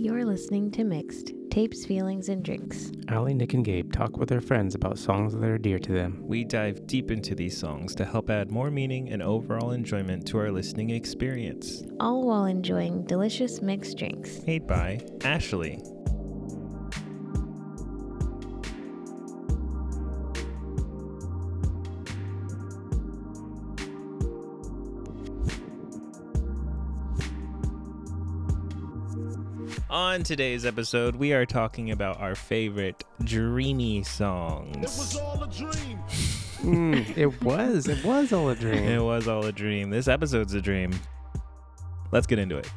You're listening to Mixed Tapes, Feelings, and Drinks. Allie, Nick, and Gabe talk with their friends about songs that are dear to them. We dive deep into these songs to help add more meaning and overall enjoyment to our listening experience. All while enjoying delicious mixed drinks. Made by Ashley. On today's episode, we are talking about our favorite dreamy songs. all a dream. Mm, it was. It was all a dream. It was all a dream. This episode's a dream. Let's get into it.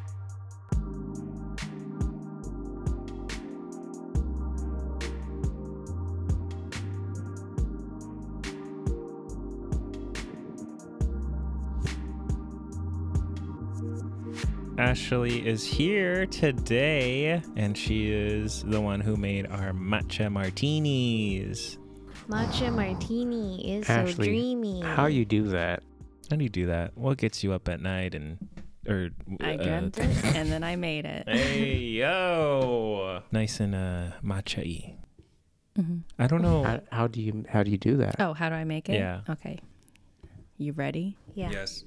Ashley is here today, and she is the one who made our matcha martinis. Matcha martini is so dreamy. How you do that? How do you do that? What gets you up at night and or I uh, dreamt it and then I made it. Hey yo, nice and uh matcha-y. Mhm. I don't know. How, how do you how do you do that? Oh, how do I make it? Yeah. Okay. You ready? Yeah. Yes.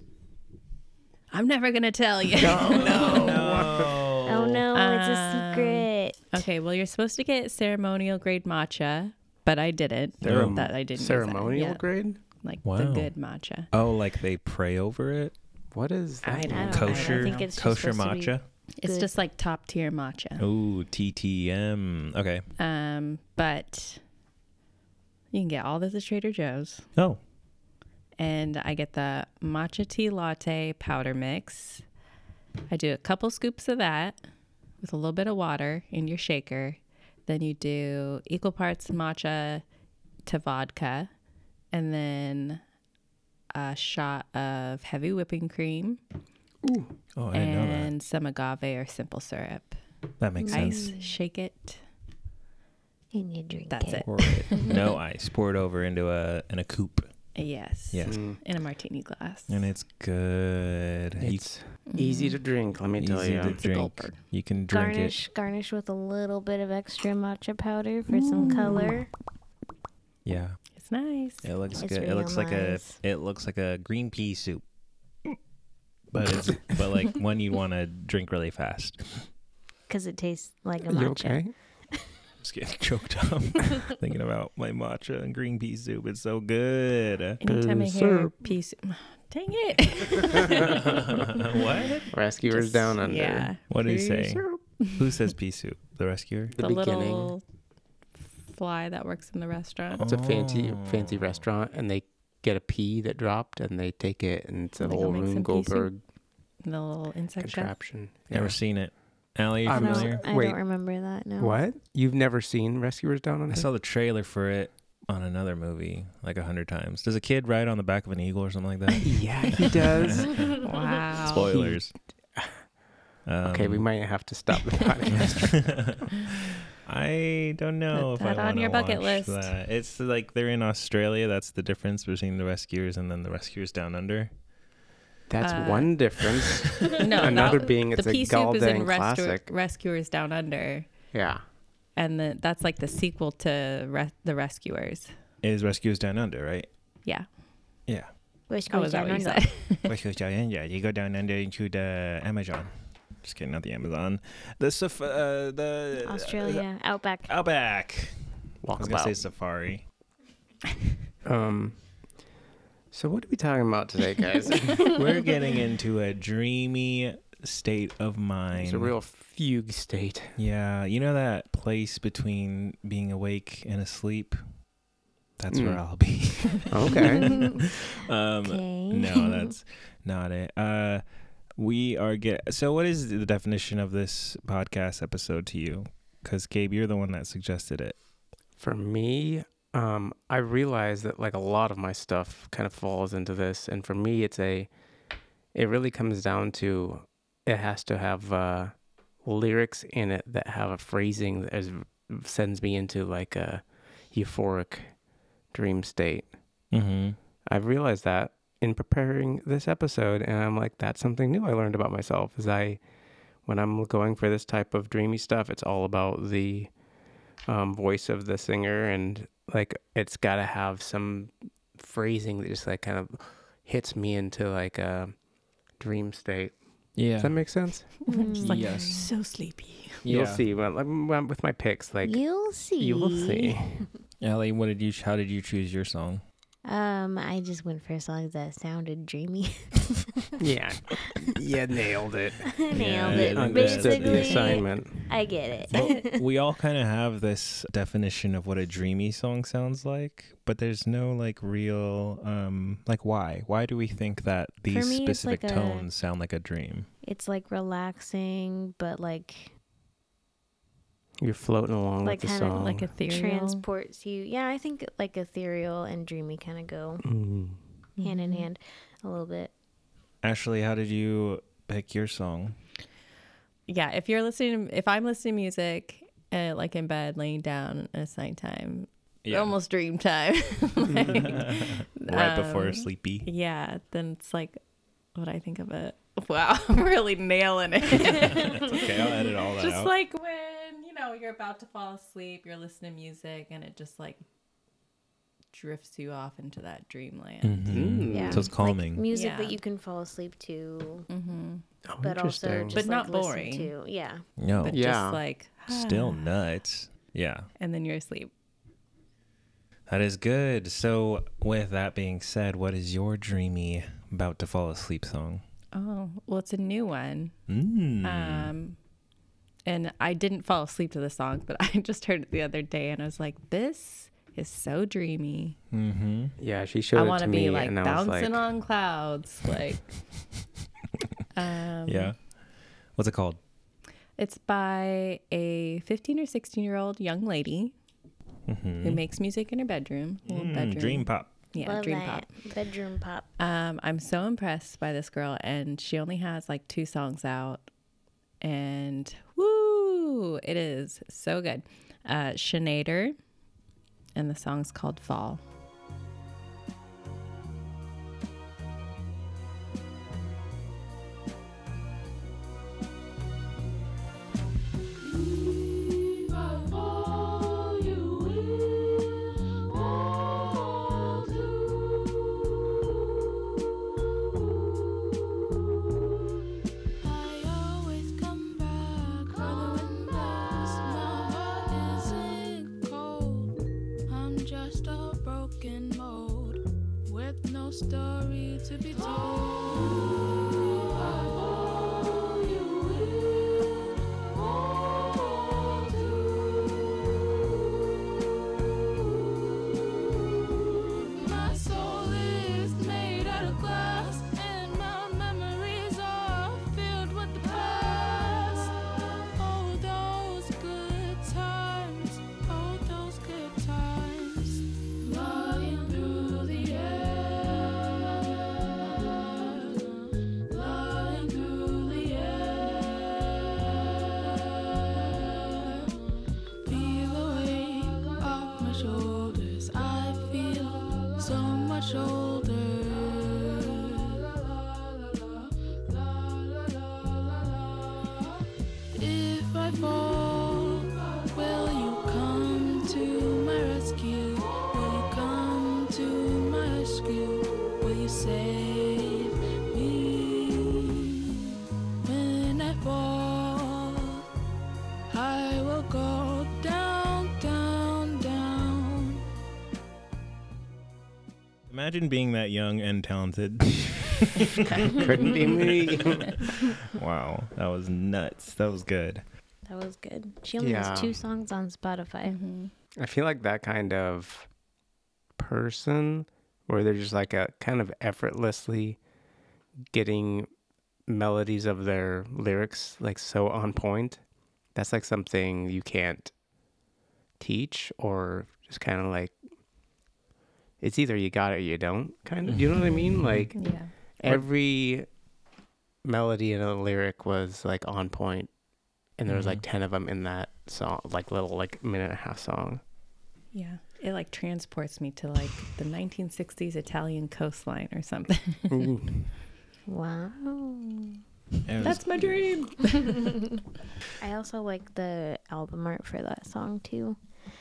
I'm never gonna tell you. Oh no. Oh no, it's a Um, secret. okay. Well, you're supposed to get ceremonial grade matcha, but I didn't. Cerem- that I didn't. use that. Ceremonial grade? like Wow. the good matcha. Oh, like they pray over it? What is that? don't I don't know. I Kosher, think it's kosher supposed to be- matcha. It's Good. just like top tier matcha. Ooh, TTM. Okay. Um, but you can get all this at Trader Joe's. Oh, and I get the matcha tea latte powder mix. I do a couple scoops of that with a little bit of water in your shaker. Then you do equal parts matcha to vodka, and then a shot of heavy whipping cream oh, I didn't know and some agave or simple syrup. that. That makes sense. Ice, shake it. And you drink That's it. it. It. no ice. Pour it over into a in a coupe. Yes. Yes. Mm, In a martini glass. And it's good. You- it's easy to drink, let me tell you. to It's a drink. gulper. You can drink it. Garnish, garnish with a little bit of extra matcha powder for some color. Yeah. It's nice. It looks It's good. It real looks like a it looks like a green pea soup. But it's but like one you want to drink really fast. Because it tastes like a you matcha. okay? Just getting choked up thinking about my matcha and green pea soup. It's so good. Anytime I Boo hear syrup. piece, dang it. what? Rescuers Just- down under. Yeah. What did he Pea say? syrup. Who says pea soup? The rescuer? The, The, beginning. little fly that works in the restaurant. It's a fancy Oh. fancy restaurant, and they get a pea that dropped, and they take it, and it's a They go whole make Rube some pea soup. Goldberg The little insect chef. contraption. Never Yeah. seen it. Allie, you I'm No, familiar? I Wait. don't remember that. No. What? You've never seen Rescuers Down Under? I Under? saw the trailer for it on another movie like a hundred times. Does a kid ride on the back of an eagle or something like that? yeah, he does. Wow. Spoilers. okay, we Um, might have to stop the podcast. I don't know Put if I that on wanna your bucket watch list. That. It's like they're in Australia. That's the difference between the rescuers and then the rescuers down under. That's Uh, one difference. No, Another that- being it's the a pea soup is in Galdang Restu- Rescuers Down Under, Yeah. and the, that's like the sequel to Re- the Rescuers. Is rescuers down under, right? Yeah. Yeah. Which Oh, goes is down under. said? rescuers down under. You go down under into the Amazon. Just kidding, not the Amazon. The saf- uh, the Australia, Outback. uh, Outback. I was gonna say safari. Um. So what are we talking about today, guys? We're getting into a dreamy state of mind. it's a real fugue state. Yeah, you know that place between being awake and asleep? That's where Mm. I'll be. Okay. um Okay. no, that's not it. Uh we are get So what is the definition of this podcast episode to you? Cuz Gabe, you're the one that suggested it. For me, um, I realize that like a lot of my stuff kind of falls into this, and for me, it's a. It really comes down to, it has to have uh, lyrics in it that have a phrasing that is, sends me into like a euphoric dream state. Mhm. I've realized that in preparing this episode, and I'm like, that's something new I learned about myself. Is I, when I'm going for this type of dreamy stuff, it's all about the um, voice of the singer and like it's got to have some phrasing that just like kind of hits me into like a dream state. Yeah. Does that make sense? Mm. Just like Yes. so sleepy. You'll see. Well, I'm- I'm with my picks, like You'll see. you will see. Ellie, what did you? How did you choose your song? Um, I just went for songs that sounded dreamy. yeah, yeah, nailed it. Nailed Yeah, it. Understood the Basically, assignment. I get it. Well, we all kind of have this definition of what a dreamy song sounds like, but there's no like real um like why? Why do we think that these me, specific like a- tones sound like a dream? it's like relaxing, but like You're floating along Like with the kinda song. Like ethereal. transports you. Yeah, I think like ethereal and dreamy kind of go Mm. hand in Mhm. hand a little bit. Ashley, how did you pick your song? Yeah, if you're listening, if I'm listening to music, uh, like in bed, laying down, and it's nighttime, almost dream time. Like, right before um, sleepy. Yeah, then it's like what I think of it. Wow, I'm really nailing it. Okay, I'll edit all that just out. like when you know you're about to fall asleep, you're listening to music, and it just like drifts you off into that dreamland. Mhm. Yeah, So it's like calming. music Yeah. that you can fall asleep to, Mm-hmm. Oh, but also just But not like, boring. To. Yeah, No, But Yeah. just like still nuts. Yeah. and then you're asleep. That is good. So, with that being said, what is your dreamy about to fall asleep song? Oh, well, it's a new one. Mm. Um, and I didn't fall asleep to the song, but I just heard it the other day, and I was like, "This is so dreamy. mm-hmm. Yeah, she showed I it want to to me, be like and I was bouncing like, on clouds." Like, um, Yeah. What's it called? It's by a 15 or 16 year old young lady Mm-hmm. who makes music in her bedroom. little bedroom. Mm, Dream pop. Yeah, Love dream that. pop. Bedroom pop. Um, I'm so impressed by this girl, and she only has like two songs out, and woo, it is so good. Uh, Sineader, and the song's called Fall. Imagine being that young and talented. couldn't be me. wow, that was nuts. That was good. That was good. She only Yeah. has two songs on Spotify. Mm-hmm. I feel like that kind of person where they're just like a kind of effortlessly getting melodies of their lyrics like so on point. That's like something you can't teach or just kind of like it's either you got it or you don't kind of you know what I mean? Like Yeah. every melody and a lyric was like on point and there was like Mhm. 10 of them in that song like little like minute and a half song Yeah. It like transports me to like the 1960s Italian coastline or something. Wow. It That's my dream. I also like the album art for that song too.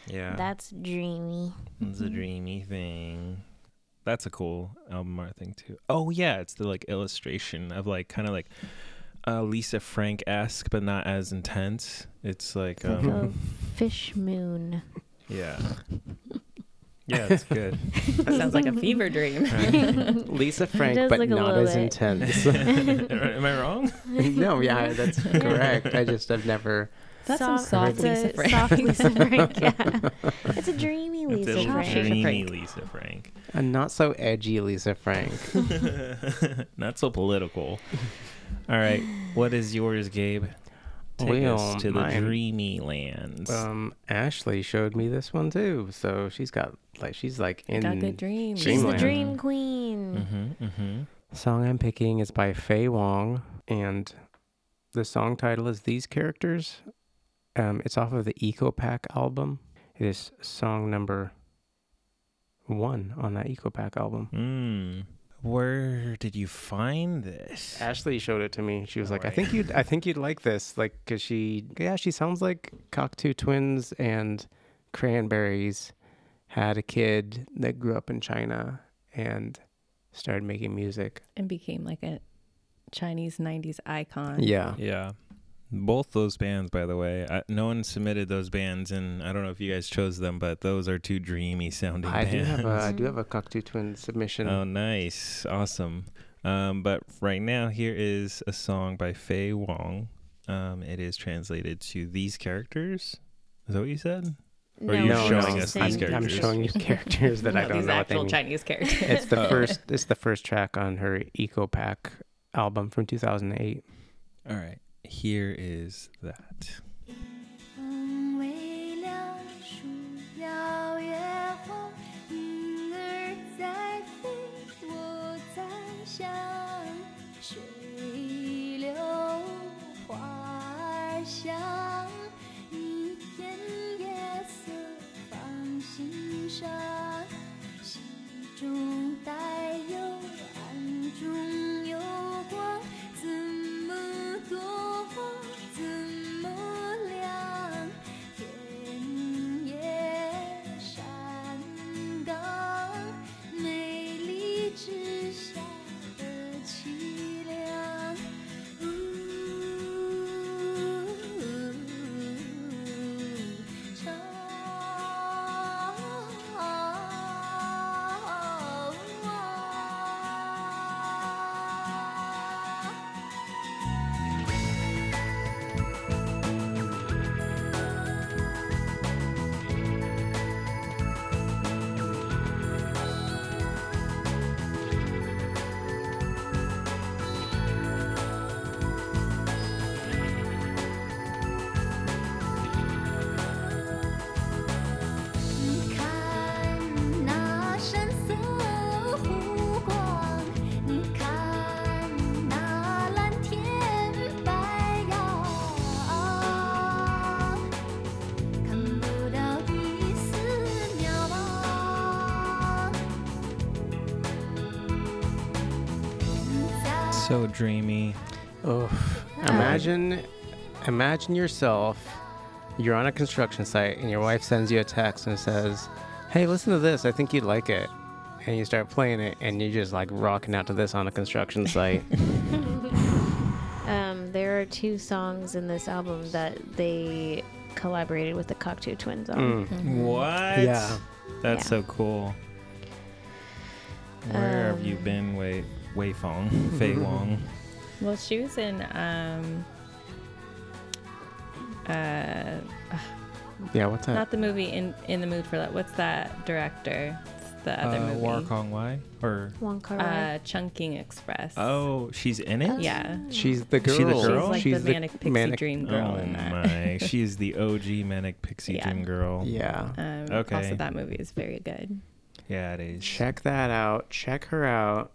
Yeah. That's dreamy. It's a dreamy thing. That's a cool album art thing too. Oh yeah, it's the like illustration of like kind of like uh, Lisa Frank esque, but not as intense. It's like It's like um, a fish moon. yeah, yeah, it's good. That sounds like a fever dream. Right. Lisa Frank, but not as bit. intense. Am I wrong? no, yeah, that's correct. I just have never. That's some soft Lisa a Frank. Soft Lisa Frank, yeah. It's a dreamy It's Lisa a Frank. Frank. dreamy Frank. Lisa Frank. A not so edgy Lisa Frank. not so political. All right, what is yours, Gabe? Take Well, us to the mine- dreamy lands. Um, Ashley showed me this one too, so she's got like she's like in. Got good dreams. She's the dream queen. mm-hmm, mm-hmm. The song I'm picking is by Faye Wong, and the song title is "These Characters." Um, it's off of the Eco Pack album. It is song number one on that Eco Pack album. Mm. Where did you find this? Ashley showed it to me. She was like, "I think you'd, I think you'd like this, like, cause she, yeah, she sounds like Cocteau Twins and Cranberries had a kid that grew up in China and started making music. and became like a Chinese 90s icon. Yeah, Yeah. Both those bands, by the way, I, no one submitted those bands, and I don't know if you guys chose them, but those are two dreamy sounding I do bands. have a, I do have a Cocteau Twins submission. Oh, nice. Awesome. Um, but right now, here is a song by Faye Wong. Um, it is translated to These Characters. Is that what you said? Or are you No, showing no, us saying these I'm, I'm showing you characters that I don't these know what actual Chinese characters. It's the Oh. first. It's the first track on her Eco Pack album from 2008. All right. Here is that. 风微凉，树摇月晃，云儿在飞，我在想，水流花儿香，一片夜色放心上，心中带有暗中 dreamy. Oh, imagine, imagine yourself. You're on a construction site, and your wife sends you a text and says, "Hey, listen to this. I think you'd like it." And you start playing it, and you're just like rocking out to this on a construction site. Um, there are two songs in this album that they collaborated with the Cocteau Twins on. Mm. What? Yeah. That's Yeah. so cool. Where have you Um, been, Wei Wei Fong, Fei Wong? Well, she was in um uh Yeah. What's that? not the movie in in the mood for that. What's that director? It's the other uh, movie. War Kong Wai? Or Wong Kar uh Chungking Express. oh, she's in it. Yeah. She's the girl. She the She's girl? like She's the manic pixie manic- dream girl oh in that. my, she is the OG manic pixie Yeah. dream girl. Yeah. Um, Okay. Also, that movie is very good. Yeah, it is. Check that out. Check her out.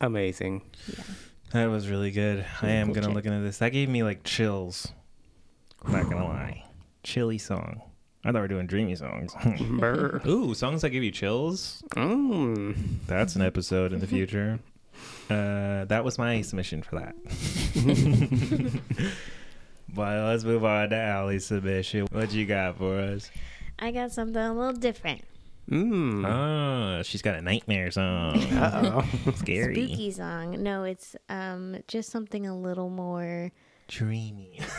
Amazing. Yeah. That was really good. I am cool gonna chick. look into this. That gave me like chills. I'm Not gonna lie. Chilly song. I thought we were doing dreamy songs. Ooh, songs that give you chills. Mm. That's an episode in the future. Uh, that was my submission for that. but let's move on to Allie's submission. What you got for us? I got something a little different. Mm. Oh, she's got a nightmare song. Uh oh. Scary. Spooky song. No, it's um just something a little more. Dreamy.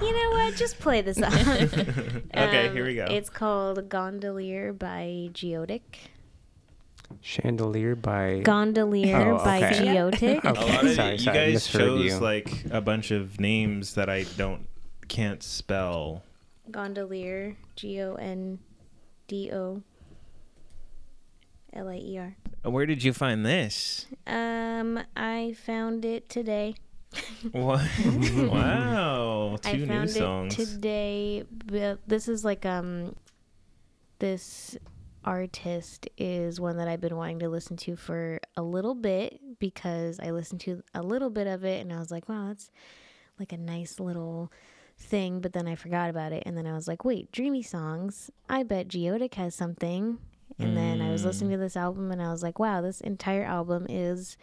You know what? Just play the song. Okay, Um, here we go. It's called Gondolier by Geotic. Chandelier by. Gondolier Oh, by okay. Geotic. A lot of Sorry, you sorry, guys chose you. like a bunch of names that I don't can't spell. Gondolier. G O N D O L I E R. Where did you find this? Um, I found it today. What? wow, two I new songs. it today. This is like um, this artist is one that I've been wanting to listen to for a little bit because I listened to a little bit of it and I was like, wow, that's like a nice little thing. But then I forgot about it, and then I was like, wait, dreamy songs. I bet Geotic has something. And then I was listening to this album and I was like, wow, this entire album is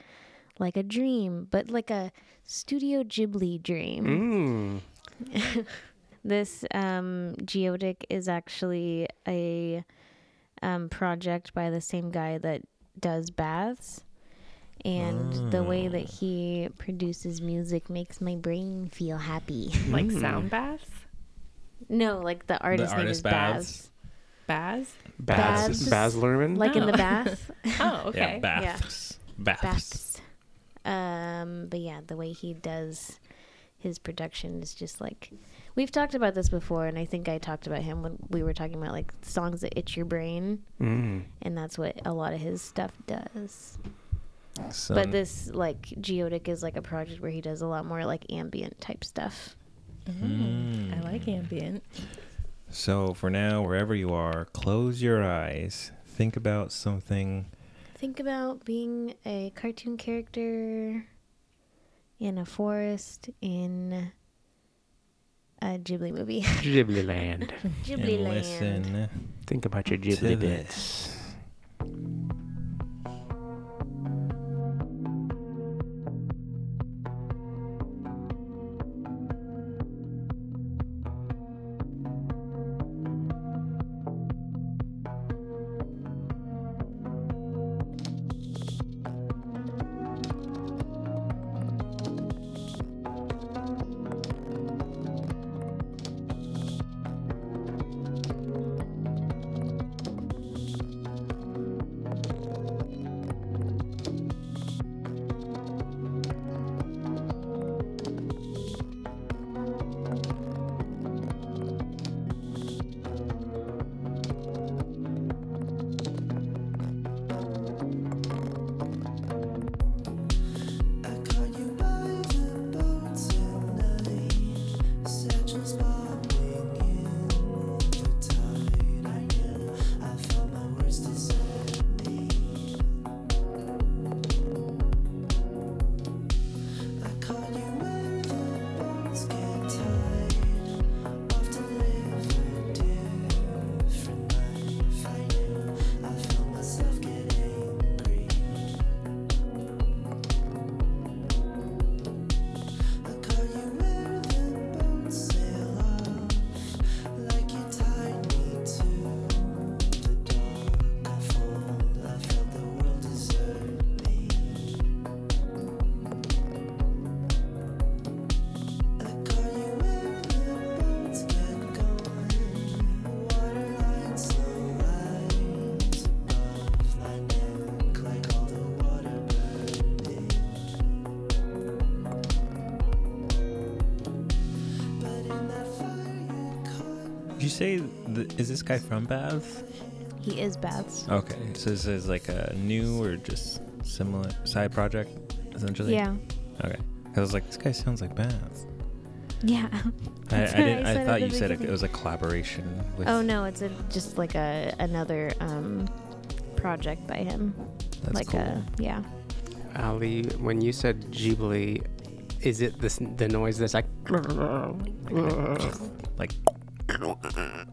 like a dream, but like a Studio Ghibli dream. Mm. This um, Geotic is actually a um, project by the same guy that does baths. And the way that he produces music makes my brain feel happy. Like Mm. sound baths? no, like the artist name artist is Baths? Baths. Baz? Baz, Baz Luhrmann. Like in the Oh. bath. Oh, okay. Yeah, baths. Baths. Baths. Um, but yeah, the way he does his production is just like we've talked about this before, and I think I talked about him when we were talking about like songs that itch your brain, Mm. and that's what a lot of his stuff does. So, but this like Geotic is like a project where he does a lot more like ambient type stuff. Mm, I like ambient. so for now, wherever you are, close your eyes. Think about something. Think about being a cartoon character in a forest in a Ghibli movie. Ghibli Land. Ghibli and land. listen. Think about your To Ghibli this. bits. Say, th- is this guy from Bath? He is Baths. Okay, so this is like a new or just similar side project, essentially? Yeah. Okay, I was like, this guy sounds like Bath. Yeah. I, I, That's what I didn't, I, said at thought the you said it, it was a collaboration with. Oh no, it's a just like a another um project by him. That's like cool. a yeah. Ali, when you said Ghibli, is it this the noise that's like? like,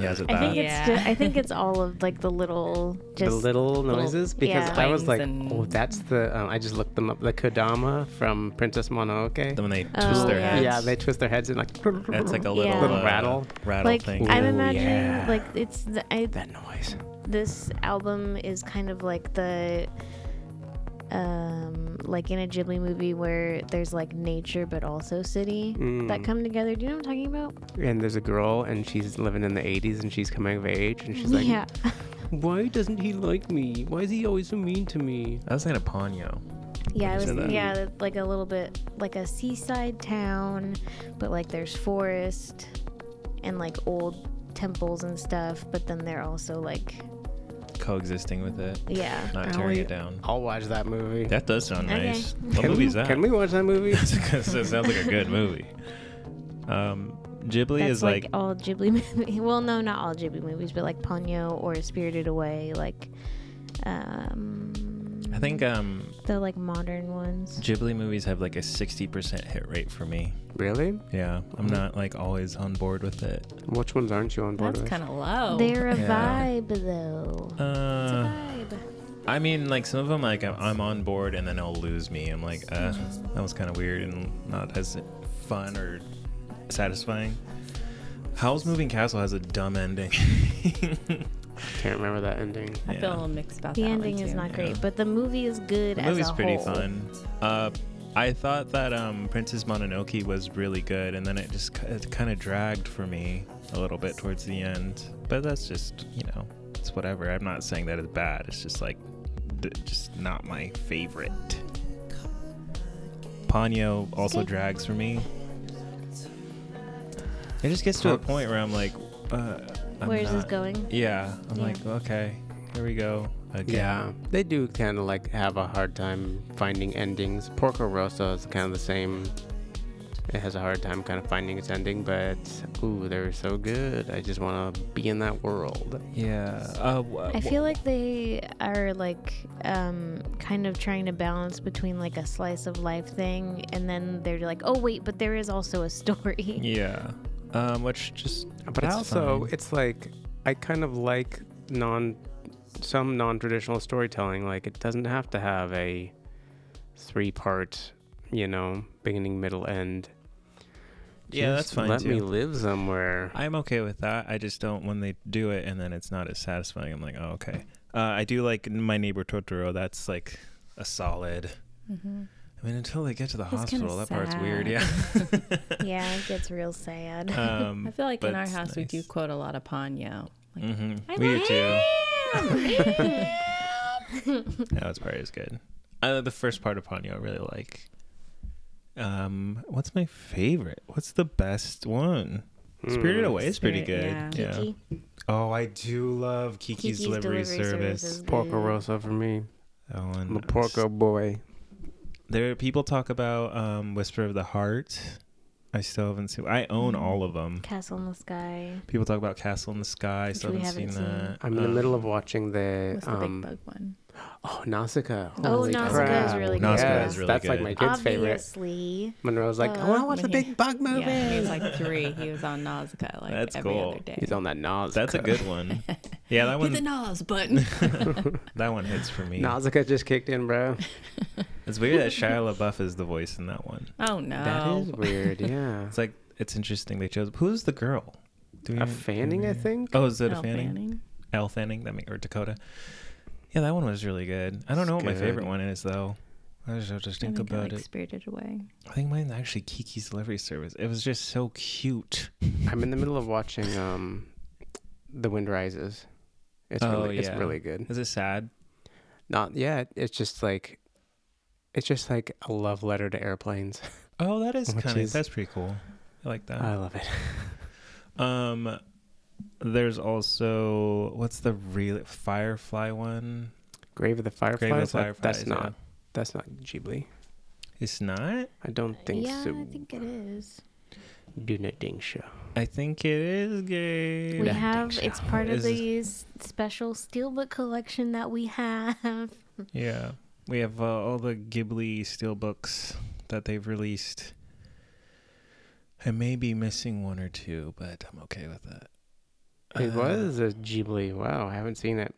Yeah, is it I that? think Yeah. it's just, I think it's all of like the little just the little noises because yeah. I was like, Twings oh, that's the. Um, I just looked them up. The Kodama from Princess Mononoke. when they Oh, twist their yeah. heads. Yeah, they twist their heads and like. That's like a Yeah. little, Little uh, rattle. rattle like thing. I'm Ooh, imagining yeah. like it's the, I, that noise. this album is kind of like the um like in a Ghibli movie where there's like nature but also city that Mm. come together. Do you know what I'm talking about? And there's a girl and she's living in the 80s and she's coming of age and she's like, yeah. why doesn't he like me? Why is he always so mean to me? I was thinking of Ponyo. Yeah, it was yeah, like a little bit like a seaside town, but like there's forest and like old temples and stuff, but then they're also like Coexisting with it, yeah. not tearing wait. it down. I'll watch that movie. That does sound Okay. nice. What can movie we, is that? Can we watch that movie? Because it sounds like a good movie. Um, Ghibli That's is like, like, all Ghibli movies. Well, no, not all Ghibli movies, but like Ponyo or Spirited Away, like um I think um, the like modern ones. Ghibli movies have like a 60% hit rate for me. really? Yeah, I'm Mhm. not like always on board with it. Which ones aren't you on board That's with? kind of low. They're a Yeah. vibe though. it's Uh, a vibe. I mean, like some of them, like I'm, I'm on board and then it'll lose me. I'm like, uh, Mm-hmm. that was kind of weird and not as fun or satisfying. Howl's Moving Castle has a dumb ending. Can't remember that ending. I Yeah. feel a little mixed about The that one, ending is too. not great, but the movie is good as well. The as movie's a pretty whole. fun. Uh, I thought that um, Princess Mononoke was really good, and then it just ki- it kind of dragged for me a little bit towards the end. But that's just you know, it's whatever. I'm not saying that it's bad. It's just like, d- just not my favorite. Ponyo also Okay. drags for me. It just gets to a point where I'm like, uh, I'm Where is this going? Yeah, I'm Yeah. like, okay, here we go again. Yeah, they do kind of like have a hard time finding endings. Porco Rosso is kind of the same. It has a hard time kind of finding its ending, but ooh, they're so good. I just want to be in that world. Yeah. Uh, wh- I wh- feel like they are like um kind of trying to balance between like a slice of life thing and then they're like, "Oh wait, but there is also a story." Yeah. Um, which just But It's also, fine. it's like I kind of like non some non-traditional storytelling. Like it doesn't have to have a three-part, you know, beginning, middle, end. Yeah, that's fine, Let me live somewhere. I'm okay with that. I just don't when they do it and then it's not as satisfying. I'm like, oh okay. Uh, I do like my neighbor Totoro. That's like a solid. Mhm. I mean, until they get to the It's hospital, that part's weird. Yeah. yeah, it gets real sad. um, I feel like in our it's house we do quote a lot of Ponyo. Like, hmm We do too. ham! Yeah, that's part is good. Uh, the first part of Ponyo I really like. Um, what's my favorite? What's the best one? Spirited Hmm. Away is pretty good. yeah. Kiki. Oh, I do love Kiki's, Kiki's delivery, delivery service. service is Porco good. Rosso for me. That one. I'm a Porco boy. There, people talk about um, Whisper of the Heart. I still haven't seen. I own Mm. all of them. Castle in the Sky. People talk about Castle in the Sky. I Which still we haven't, haven't seen, seen. that. I'm in the Um, middle of watching the What's the um, big bug one? Oh Nausicaa. Oh, Holy Nausicaa crap. is really good. Nausicaa Yes, is really that's like good. my kid's favorite. Obviously. Monroe's like, I Uh, want to watch the big bug movie. Yeah, he was like three. He was on Nausicaa like That's every cool. other day. He's on that Nausicaa. That's a good one. Yeah, that one. Hit the one. Nas button. that one hits for me. Nausicaa just kicked in, bro. It's weird that Shia LaBeouf is the voice in that one. oh no. That is weird. Yeah. It's like it's interesting they chose. Who's the girl? Do we A have- Fanning, I think. Oh, is it a Fanning? Fanning. Elle Fanning, that make, or Dakota. Yeah, that one was really good. I don't It's know what my favorite one is though. I just have to I think think I about like it. Spirited Away. I think mine's actually Kiki's Delivery Service. It was just so cute. I'm in the middle of watching um, The Wind Rises. It's Oh, really, it's really good. Is it sad? Not yet. It's just like, it's just like a love letter to airplanes. Oh, that is kind of that's pretty cool. I like that. I love it. Um, there's also what's the real Firefly one? Grave of the Fireflies. Grave of the That- Fireflies. that's yeah. not. That's not Ghibli. It's not. I don't think yeah, so. I think it is. Do not think so. I think it is gay. We Yeah, have think it's part of Is- the s- special steelbook collection that we have. Yeah, we have uh, all the Ghibli steelbooks that they've released. I may be missing one or two, but I'm okay with that. It Uh, was a Ghibli. Wow, I haven't seen it.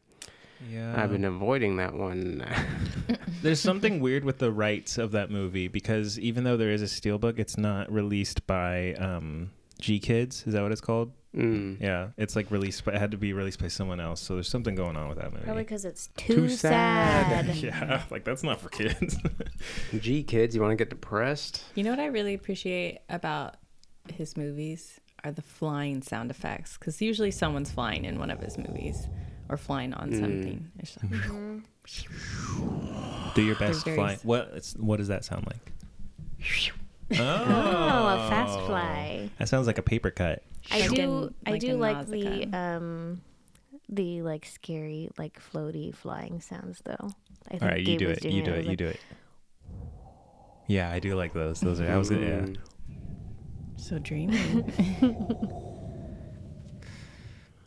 Yeah. I've been avoiding that one. There's something weird with the rights of that movie because even though there is a steelbook, it's not released by um, GKIDS. Is that what it's called? mm. Yeah, it's like released, but it had to be released by someone else. So there's something going on with that movie. Probably because it's too, Too sad. sad. yeah, like that's not for kids. Gee, kids, you want to get depressed? You know what I really appreciate about his movies are the flying sound effects because usually someone's flying in one of his movies or flying on Mm. something. It's like, Do your best very fly. s- What? What does that sound like? Oh, Oh, a fast fly. That sounds like a paper cut. I do. in- I like do in like the um, the like scary, like floaty flying sounds though. I think All right, you Gabe do it. You do was it. You like, do it. Yeah, I do like those. Those are. I was. Yeah. So dreamy.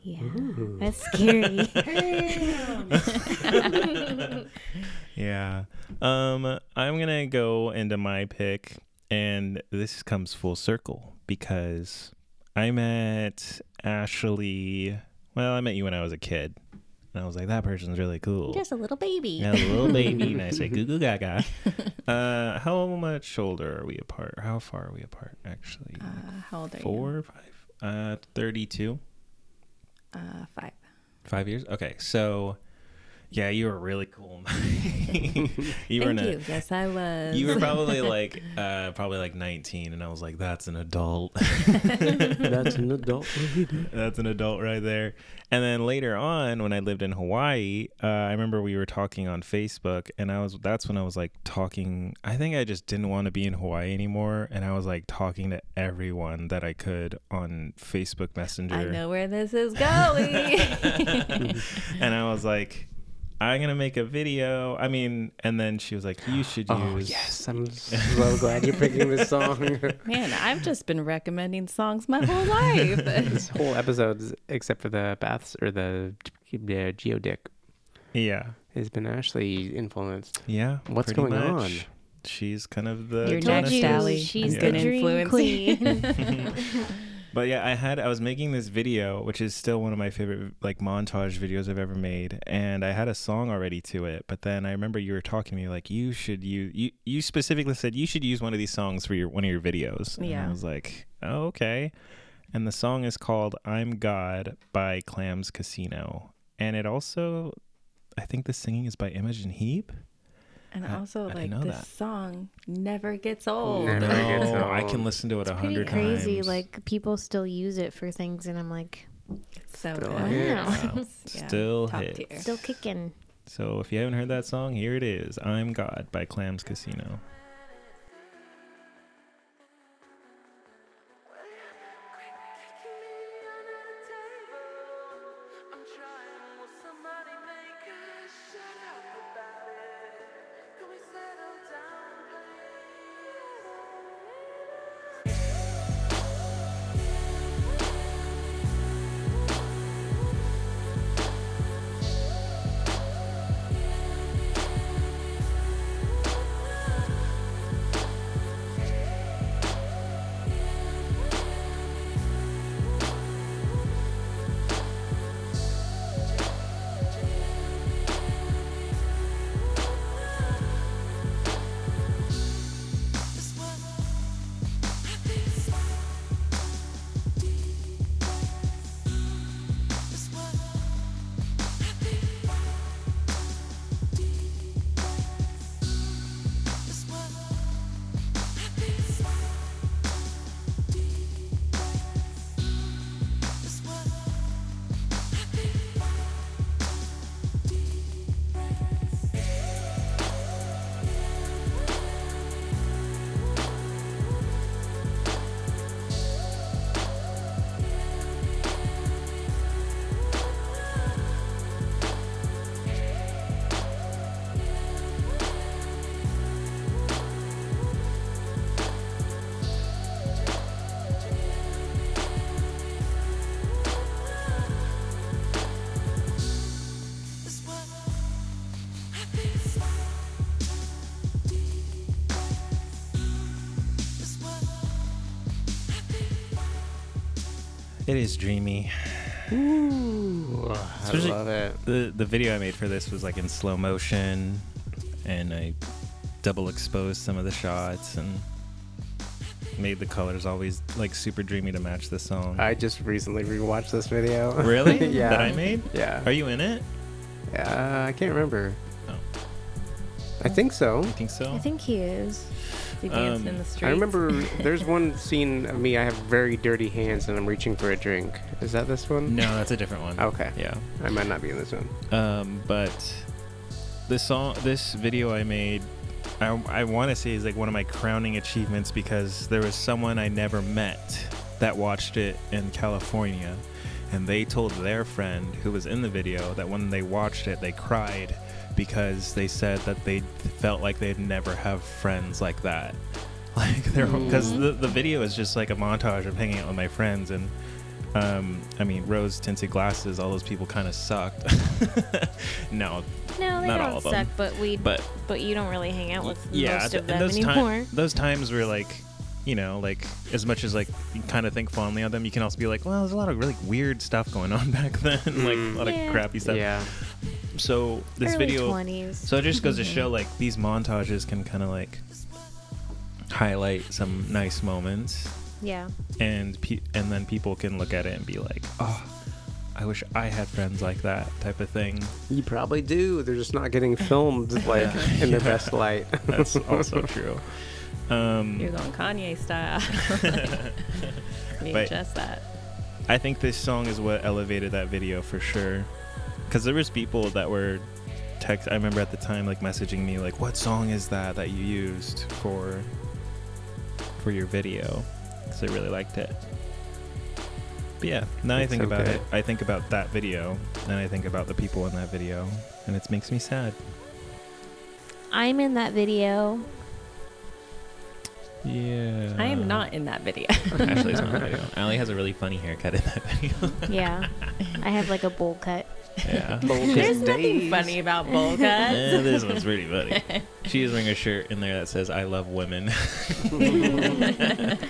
Yeah, that's scary. Yeah. Um, I'm gonna go into my pick, and this comes full circle because I met Ashley. Well, I met you when I was a kid, and I was like, that person's really cool. Just a little baby. Yeah, a little baby, and I say goo goo gaga. Uh, how much older are we apart? How far are we apart? Actually, Uh, how old are four, or five, uh, thirty-two. Uh, five. Five years? Okay, so yeah, you were really cool. you were in Thank a, you. Yes, I was. You were probably like uh probably like 19 and I was like that's an adult. That's an adult that's an adult right there. And then later on when I lived in Hawaii, uh, I remember we were talking on Facebook and I was that's when I was like talking I think I just didn't want to be in Hawaii anymore and I was like talking to everyone that I could on Facebook Messenger. I know where this is going. and I was like I'm gonna make a video. I mean, and then she was like, "You should Oh use." yes, I'm so glad you're picking this song. Man, I've just been recommending songs my whole life. this whole episode's except for the baths or the the Geotic Yeah, has been Ashley influenced. yeah. What's pretty going on? She's kind of the Your Told next you, Allie. she's I'm the dream influence queen. But yeah, I had I was making this video, which is still one of my favorite like montage videos I've ever made, and I had a song already to it. But then I remember you were talking to me like you should use you you specifically said you should use one of these songs for your one of your videos. And I was like, oh, okay. And the song is called "I'm God" by Clams Casino, and it also, I think the singing is by Imogen Heap. And I- also, I like, this that. song never gets old. Never no, gets I can listen to it a Pretty hundred crazy. Like people still use it for things, and I'm like, So Still good. hits. Wow. Wow. Yeah, Still hits. tier. still kicking. So if you haven't heard that song, here it is. I'm God by Clams Casino. It is dreamy. Ooh, I Especially- love it. the the video I made for this was like in slow motion, and I double exposed some of the shots and made the colors always like super dreamy to match the song. I just recently rewatched this video. really? yeah. That I made? Yeah. Are you in it? Yeah, I can't remember. Oh. I think so. You think so? I think he is. He danced Um, in the streets. I remember there's one scene of me. I have very dirty hands and I'm reaching for a drink. Is that this one? No, that's a different one. Okay. Yeah. I might not be in this one. Um, but this song, this video I made, I, I want to say is like one of my crowning achievements because there was someone I never met that watched it in California, and they told their friend who was in the video that when they watched it, they cried because they said that they felt like they'd never have friends like that. Like they're because the, the video is just like a montage of hanging out with my friends and um, I mean, rose tinted glasses, all those people kind of sucked. no, No, they Not don't all of them. suck, but we but but you don't really hang out with yeah, most th- of them those, anymore. time, those times were like, you know, like as much as like you kind of think fondly of them, you can also be like, well, there's a lot of really weird stuff going on back then, like a lot Yeah. of crappy stuff. Yeah. So this Early video, 20s. so it just goes to show like these montages can kind of like highlight some nice moments yeah. and pe- and then people can look at it and be like, oh, I wish I had friends like that type of thing. You probably do. They're just not getting filmed like in their best light. That's also true. Um, You're going Kanye style. Me But- just that. I think this song is what elevated that video for sure. Because there was people that were text. I remember at the time like messaging me like, "What song is that that you used for for your video?" Because I really liked it. But yeah, now I think so about good. it. I think about that video, and I think about the people in that video, and it makes me sad. I'm in that video. Yeah. I am not in that video. Ashley's in the video. Allie has a really funny haircut in that video. Yeah. I have like a bowl cut. Yeah. There's nothing funny about bowl cuts. Eh, this one's pretty funny. She is wearing a shirt in there that says "I love women."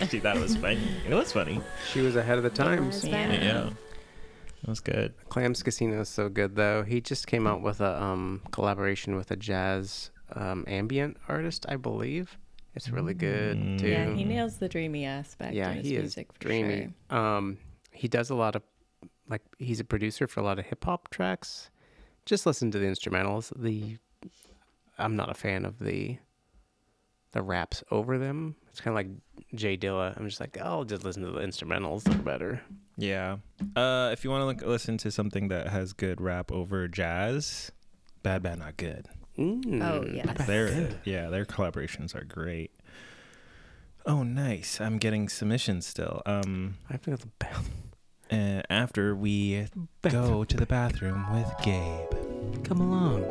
she thought it was funny. It was funny. She was ahead of the times. was Yeah. fun. Yeah, it was good. Clams Casino is so good though. He just came out with a um, collaboration with a jazz um, ambient artist, I believe. It's really good Mm. too. Yeah, he nails the dreamy aspect Yeah, in his he is music for dreamy. sure. Um, he does a lot of like he's a producer for a lot of hip hop tracks. Just listen to the instrumentals. The I'm not a fan of the the raps over them. It's kind of like J Dilla. I'm just like, oh, I'll just listen to the instrumentals. They're better. Yeah. Uh, if you want to look, listen to something that has good rap over jazz, Bad Bad Not Good. Mm, Oh, yes. that's Their good. yeah, their collaborations are great. Oh, nice. I'm getting submissions still. Um, I have to go to the bathroom. Uh, after we go to the bathroom with Gabe. Come along.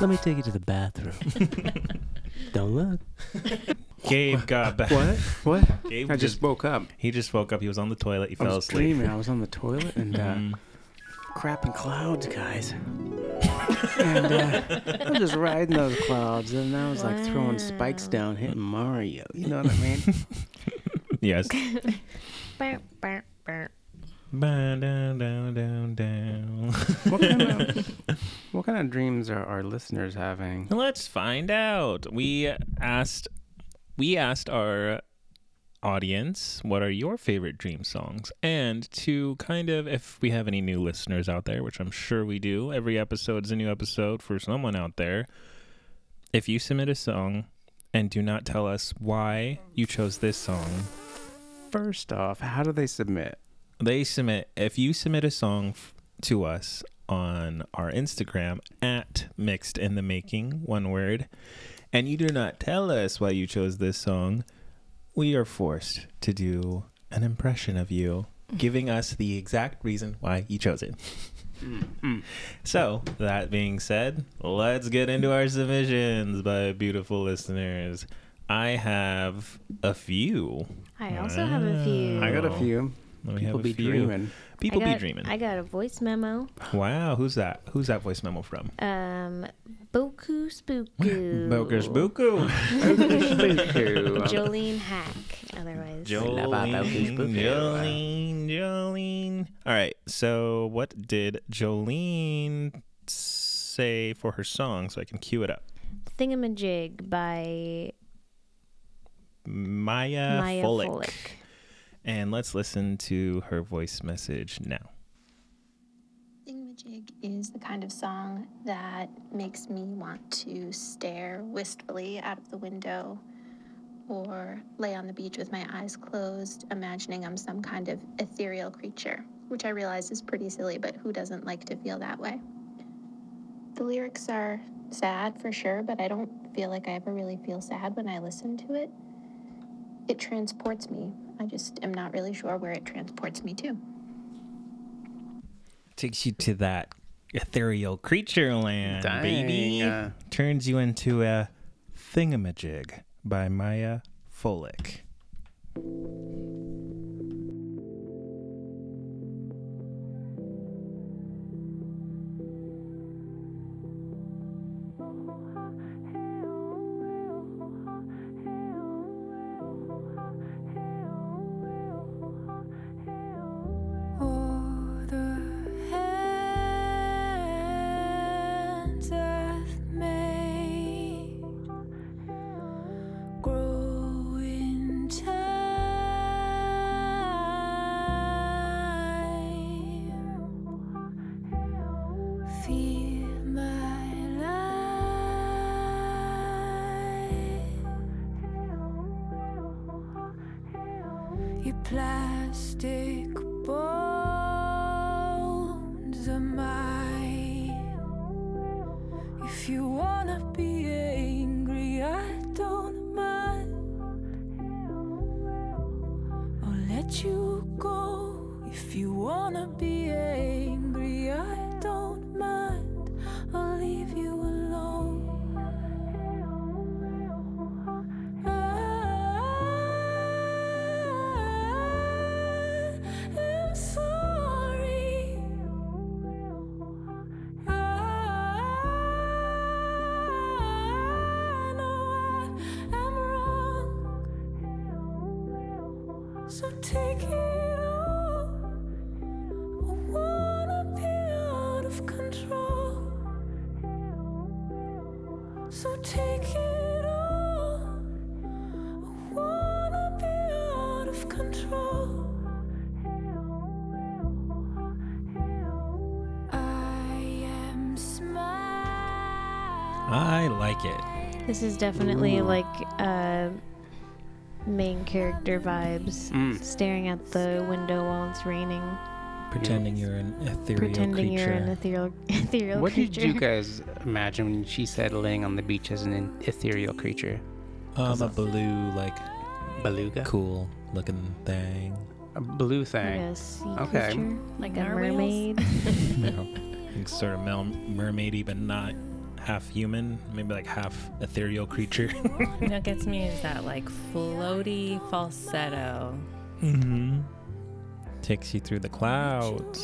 Let me take you to the bathroom. Don't look. Gabe got back. What? What? Gabe I just just woke up. he just woke up. He was on the toilet. He I fell was asleep. dreaming. I was on the toilet and uh, Mm. crapping clouds, guys. and uh, I was just riding those clouds, and I was like throwing spikes down, hitting Mario. You know what I mean? Yes. Burr, burr, burr. Down, down, down, down. what kind of what kind of dreams are our listeners having? Let's find out. We asked we asked our audience what are your favorite dream songs and to kind of if we have any new listeners out there which i'm sure we do every episode is a new episode for someone out there if you submit a song and do not tell us why you chose this song First off, how do they submit? They submit if you submit a song f- to us on our Instagram at mixed in the making one word and you do not tell us why you chose this song we are forced to do an impression of you giving us the exact reason why you chose it mm-hmm. so that being said let's get into our submissions by beautiful listeners i have a few I also have a few. I got a few. We People have a be few. dreaming. people I got, be dreaming I got a voice memo. Wow, who's that? Who's that voice memo from? Um, Boku Spooku. Boker's Buku. Jolene Hack Otherwise, Jolene, Jolene, Jolene. All right. So, what did Jolene say for her song so I can cue it up? Thingamajig by Maya, Maya Folick. Folick. And let's listen to her voice message now. Thingamajig is the kind of song that makes me want to stare wistfully out of the window or lay on the beach with my eyes closed, imagining I'm some kind of ethereal creature, which I realize is pretty silly, but who doesn't like to feel that way? The lyrics are sad for sure, but I don't feel like I ever really feel sad when I listen to it. It transports me. I just am not really sure where it transports me to. Takes you to that ethereal creature land, baby. Dang, uh, Turns you into a thingamajig by Maya Folick. This is definitely like uh, main character vibes. Mm. Staring at the window while it's raining, Pretending you're an ethereal pretending creature. you're an ethereal ethereal What creature. did you guys imagine when she said laying on the beach as an ethereal creature? um, a blue, like, Beluga? cool looking thing. A blue Like thing. a sea Okay. creature, like a mermaid. you know, like sort of mel- mermaidy, but not half human. Maybe like half ethereal creature. what gets me is that like floaty falsetto. mm-hmm. Takes you through the clouds.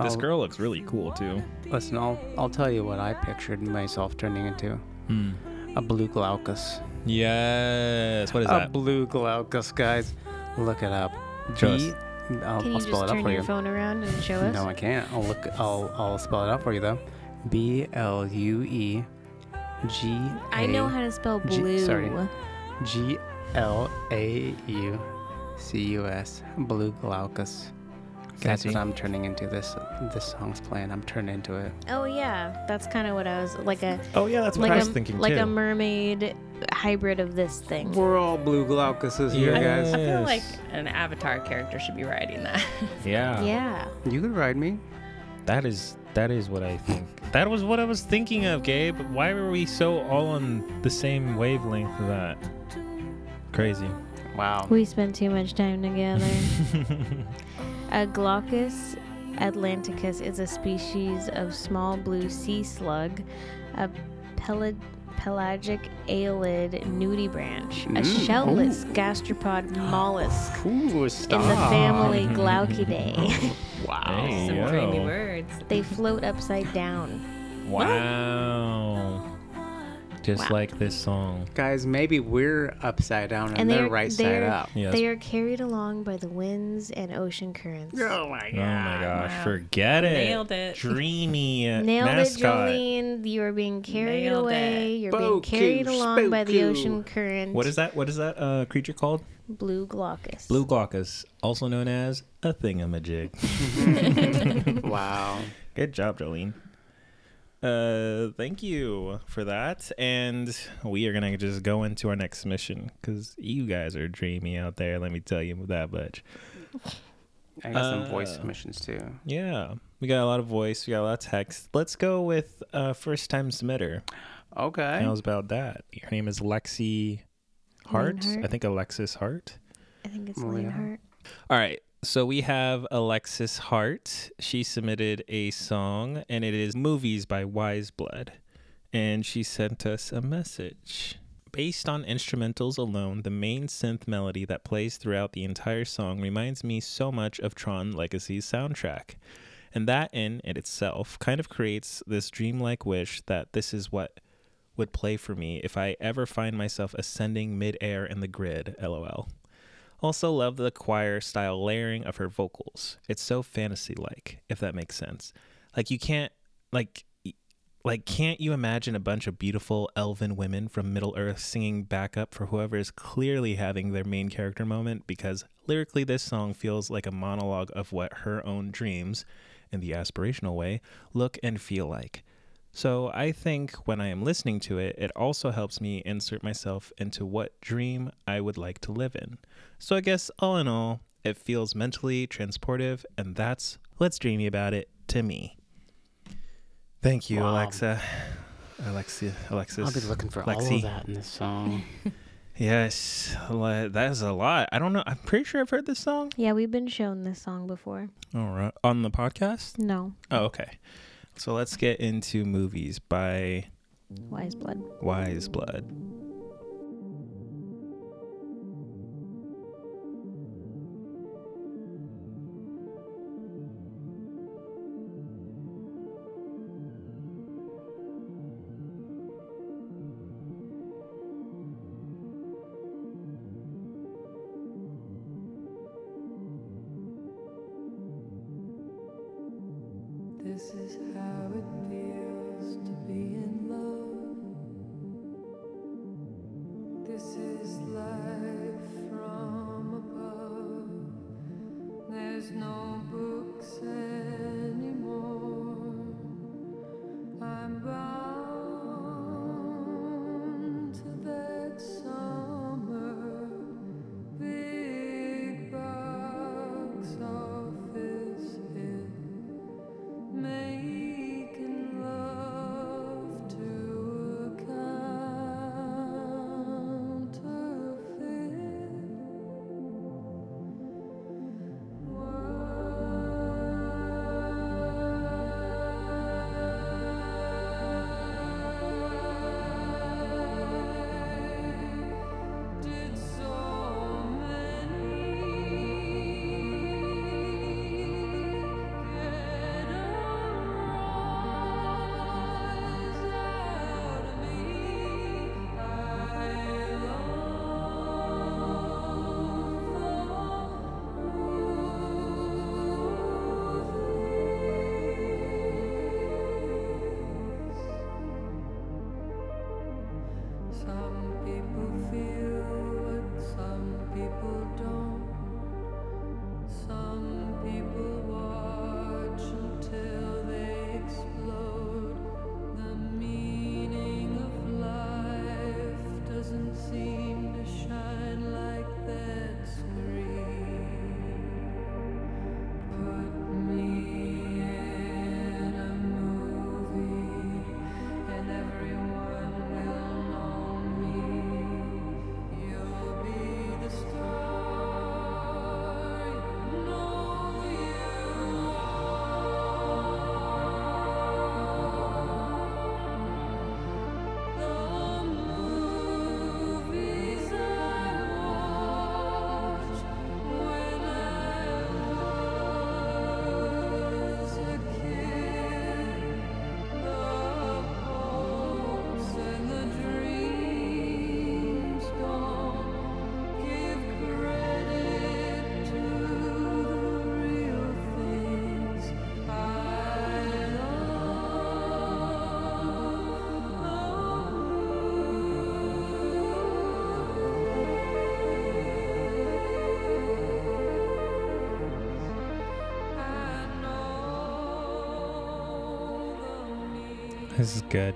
This I'll- girl looks really cool too. Listen, I'll, I'll tell you what I pictured myself turning into. Hmm. A blue glaucus. Yes. What is a that? A blue glaucus, guys. Look it up. Show us. B- I'll, Can I'll you spell just it up turn for your you. phone around and show us? No, I can't. I'll look. I'll I'll spell it out for you though. B L U E G. I know how to spell G- blue. sorry. G L A U C U S. Blue glaucus. That's what I'm turning into. This this song's playing. I'm turning into it. Oh yeah, that's kind of what I was like a Oh yeah, that's what like I was a thinking like too. a mermaid hybrid of this thing. We're all blue glaucuses here, guys. I feel like an avatar character should be riding that. yeah. Yeah. You could ride me. That is that is what I think. That was what I was thinking of, Gabe. Why were we so all on the same wavelength of that? Crazy. Wow. We spent too much time together. a glaucus atlanticus is a species of small blue sea slug, a pela- pelagic aeolid nudibranch, a Mm, shellless gastropod mollusk Ooh, in the family Glaucidae. Wow. Some yo. dreamy words. they float upside down. Wow. Just Wow. like this song. Guys, maybe we're upside down and, And they're they're- right side they're- up. Yes. They are carried along by the winds and ocean currents. Oh my god! Oh my gosh, Wow. forget it. Nailed it. Dreamy Nailed mascot. it, Jolene. You are being carried Nailed away. it. You're being carried Spoku, along by the ocean current. What is that? What is that uh, creature called? Blue glaucus. Blue glaucus, also known as a thingamajig. Wow. Good job, Jolene. Uh, thank you for that, and we are gonna just go into our next mission because you guys are dreamy out there. Let me tell you that much. I got some voice Uh, submissions too. Yeah, we got a lot of voice, we got a lot of text. Let's go with uh, first time submitter. Okay. How's about that? Her name is Lexi Hart. Hart. I think Alexis Hart. I think it's Lane. Hart. All right. So we have Alexis Hart. She submitted a song, and it is Movies by Weyes Blood. And she sent us a message. Based on instrumentals alone, the main synth melody that plays throughout the entire song reminds me so much of Tron Legacy's soundtrack. And that in it itself kind of creates this dreamlike wish that this is what would play for me if I ever find myself ascending midair in the grid, lol. Also, love the choir style layering of her vocals. It's so fantasy like, if that makes sense. Like you can't like like can't you imagine a bunch of beautiful elven women from Middle Earth singing backup for whoever is clearly having their main character moment because lyrically this song feels like a monologue of what her own dreams in the aspirational way look and feel like. So I think when I am listening to it, it also helps me insert myself into what dream I would like to live in. So I guess all in all, it feels mentally transportive, and that's what's dreamy about it to me. Thank you, Wow. Alexa. Alexia, Alexis. I'll be looking for all of that in this song. Yes, that is a lot. I don't know. I'm pretty sure I've heard this song. Yeah, we've been shown this song before. All right, on the podcast. No, Oh, okay. So let's get into movies by Weyes Blood. Weyes Blood. This is good.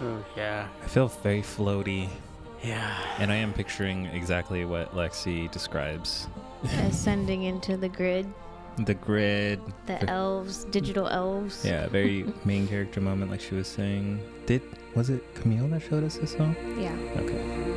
Oh yeah. I feel very floaty, Yeah. and I am picturing exactly what Lexi describes. Ascending into the grid, The grid. the The- elves, digital elves. Yeah, very main character moment, like she was saying. Did was it Camille that showed us this song? Yeah. Okay.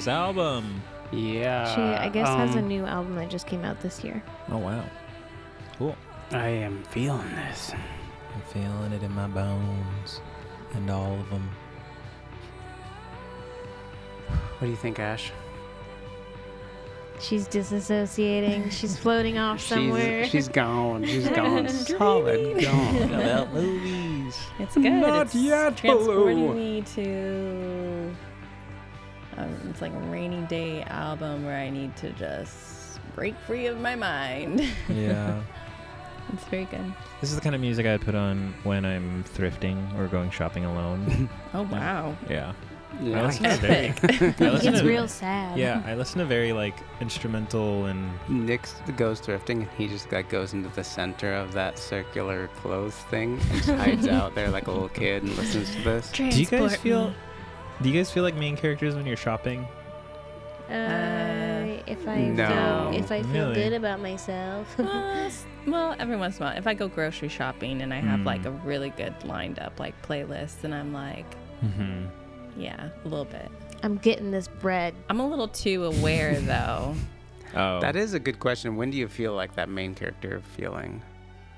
Need to get into this album. Yeah. She, I guess, has a um, new album that just came out this year. Oh wow. Cool. I am feeling this. I'm feeling it in my bones. And all of them. What do you think, Ash? She's disassociating. She's floating off somewhere. She's, she's gone. She's gone. Solid gone. About movies. It's good. Not it's yet, transporting Baloo. me to. It's like a rainy day album where I need to just break free of my mind. Yeah. it's very good. This is the kind of music I'd put on when I'm thrifting or going shopping alone. Oh wow. yeah. Yeah. I listen to very, I listen gets to- real sad. Yeah, I listen to very like instrumental and Nick goes thrifting and he just like goes into the center of that circular clothes thing and hides out there like a little kid and listens to this. Do you guys feel me. Do you guys feel like main characters when you're shopping? Uh, if I No. feel, if I feel Really? good about myself. Uh, s- well, every once in a while, if I go grocery shopping and I have like Mm. a really good lined up like playlist, and I'm like, Mm-hmm. yeah, a little bit. I'm getting this bread. I'm a little too aware though. Oh, That is a good question. When do you feel like that main character feeling?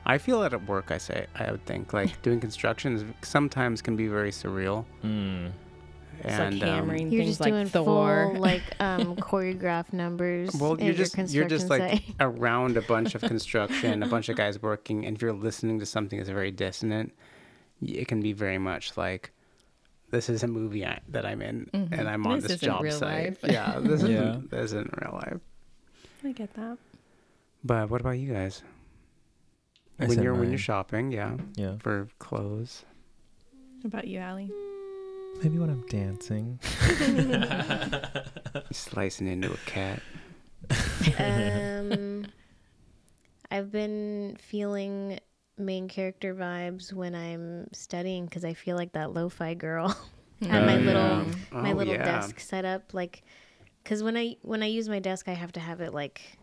I feel it at work. I say I would think like doing construction is sometimes can be very surreal. Mm. It's and like um, You're things just like doing Thor. full like um choreographed numbers. well, you're just your you're just like site. around a bunch of construction, a bunch of guys working, and if you're listening to something that's very dissonant, it can be very much like. This is a movie I, that I'm in, Mhm. and I'm on This this, isn't job real site. life. Yeah, this Yeah. isn't this isn't real life. I get that. But what about you guys? I when you're when you're shopping, yeah, Yeah. for clothes. What about you, Allie? Maybe when I'm dancing. Slicing into a cat. um, I've been feeling main character vibes when I'm studying because I feel like that lo-fi girl. Had my Oh, little my Oh, little yeah. desk set up like because when I when I use my desk I have to have it like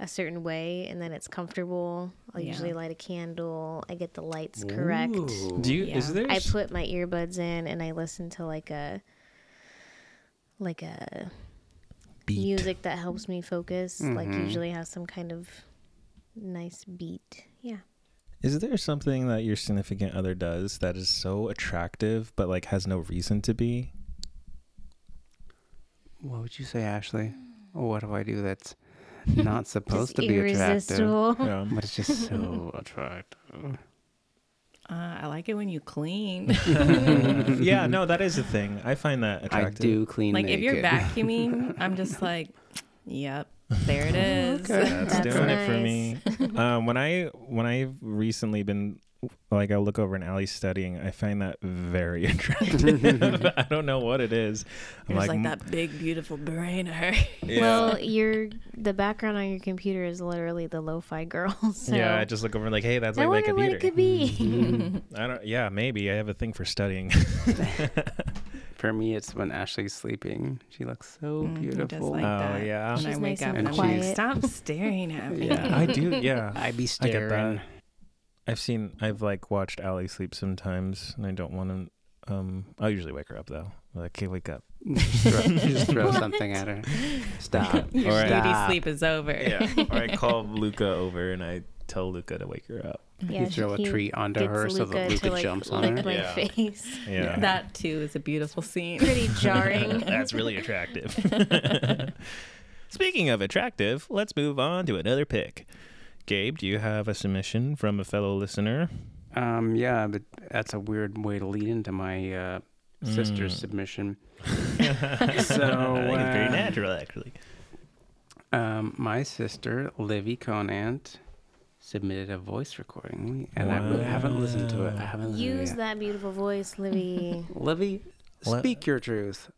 a certain way and then it's comfortable. I'll Yeah. usually light a candle. I get the lights correct. Ooh. Do you? Is there I put my earbuds in and I listen to like a like a beat? music that helps me focus. Like Mhm. usually has some kind of nice beat. Yeah. Is there something that your significant other does that is so attractive but like has no reason to be? What would you say, Ashley? What do I do that's not supposed to be attractive, irresistible. Yeah. but it's just so attractive? Uh, I like it when you clean. yeah, no, that is a thing. I find that attractive. I attractive. do clean like if you're vacuuming, I'm just like, yep, there it is. That's, That's doing it for me. um, when I when I've recently been like I look over an alley studying, I find that very attractive. I don't know what it is. I'm There's like, "Mm, that big, beautiful brain of her. Yeah. Well, your the background on your computer is literally the lo-fi girl. So yeah, I just look over and like, hey, that's I like my wonder what it could be. I don't. Yeah, maybe I have a thing for studying. For me, it's when Ashley's sleeping. She looks so Mm, beautiful. like oh that. yeah, When I She's wake nice up and and I'm quiet. like, stop staring at me. Yeah. I do. Yeah, I be I staring. get that. I've seen. I've like watched Allie sleep sometimes, and I don't want to. Um, I'll usually wake her up though. Like, hey, wake up. just throw, just throw something at her. Stop. Your Or beauty Stop. sleep is over. Yeah. or I call Luca over and I tell Luca to wake her up. Yeah, you throw a he treat onto gets her so Luca that Luca to, like, jumps on her. my Yeah. face. Yeah. That too is a beautiful scene. Pretty jarring. That's really attractive. Speaking of attractive, let's move on to another pick. Gabe, do you have a submission from a fellow listener? Um, yeah, but that's a weird way to lead into my uh, sister's Mm. submission. so it's very uh, natural, actually. Um, my sister, Livy Conant, submitted a voice recording, and I really haven't listened to it. I haven't listened Use to it that beautiful voice, Livy. Livy, Let- speak your truth.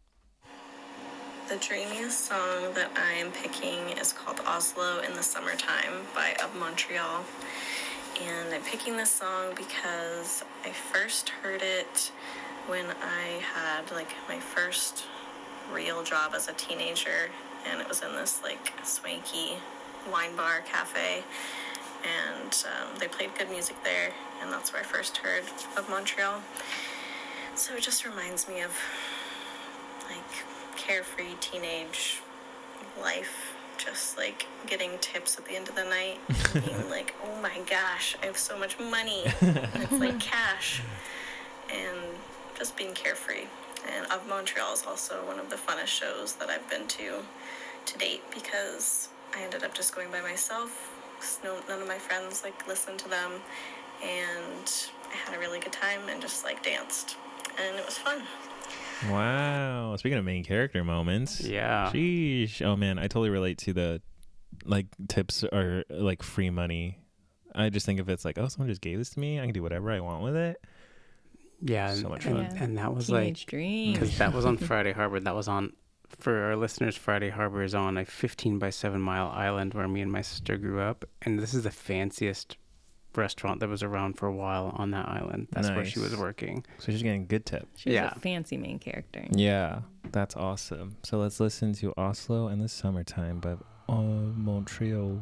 The dreamiest song that I am picking is called Oslo in the Summertime by Of Montreal. And I'm picking this song because I first heard it when I had like my first real job as a teenager. And it was in this like swanky wine bar cafe. And um, they played good music there. And that's where I first heard of Montreal. So it just reminds me of carefree teenage life just like getting tips at the end of the night being like oh my gosh i have so much money it's like cash and just being carefree. And of montreal is also one of the funnest shows that i've been to to date because i ended up just going by myself no, none of my friends like listened to them and i had a really good time and just like danced and it was fun Wow. Speaking of main character moments. Yeah. Sheesh. Oh man, I totally relate to the like tips or like free money. I just think if it's like, oh, someone just gave this to me, I can do whatever I want with it. Yeah, So and, much and, fun. and that was Teenage like dream. because that was on Friday Harbor. That was on for our listeners. Friday Harbor is on a 15 by 7 mile island where me and my sister grew up, and this is the fanciest restaurant that was around for a while on that island. That's where she was working. So she's getting good tip. She was Yeah. a fancy main character. Yeah, that's awesome. So let's listen to Oslo in the Summertime by uh, Montreal.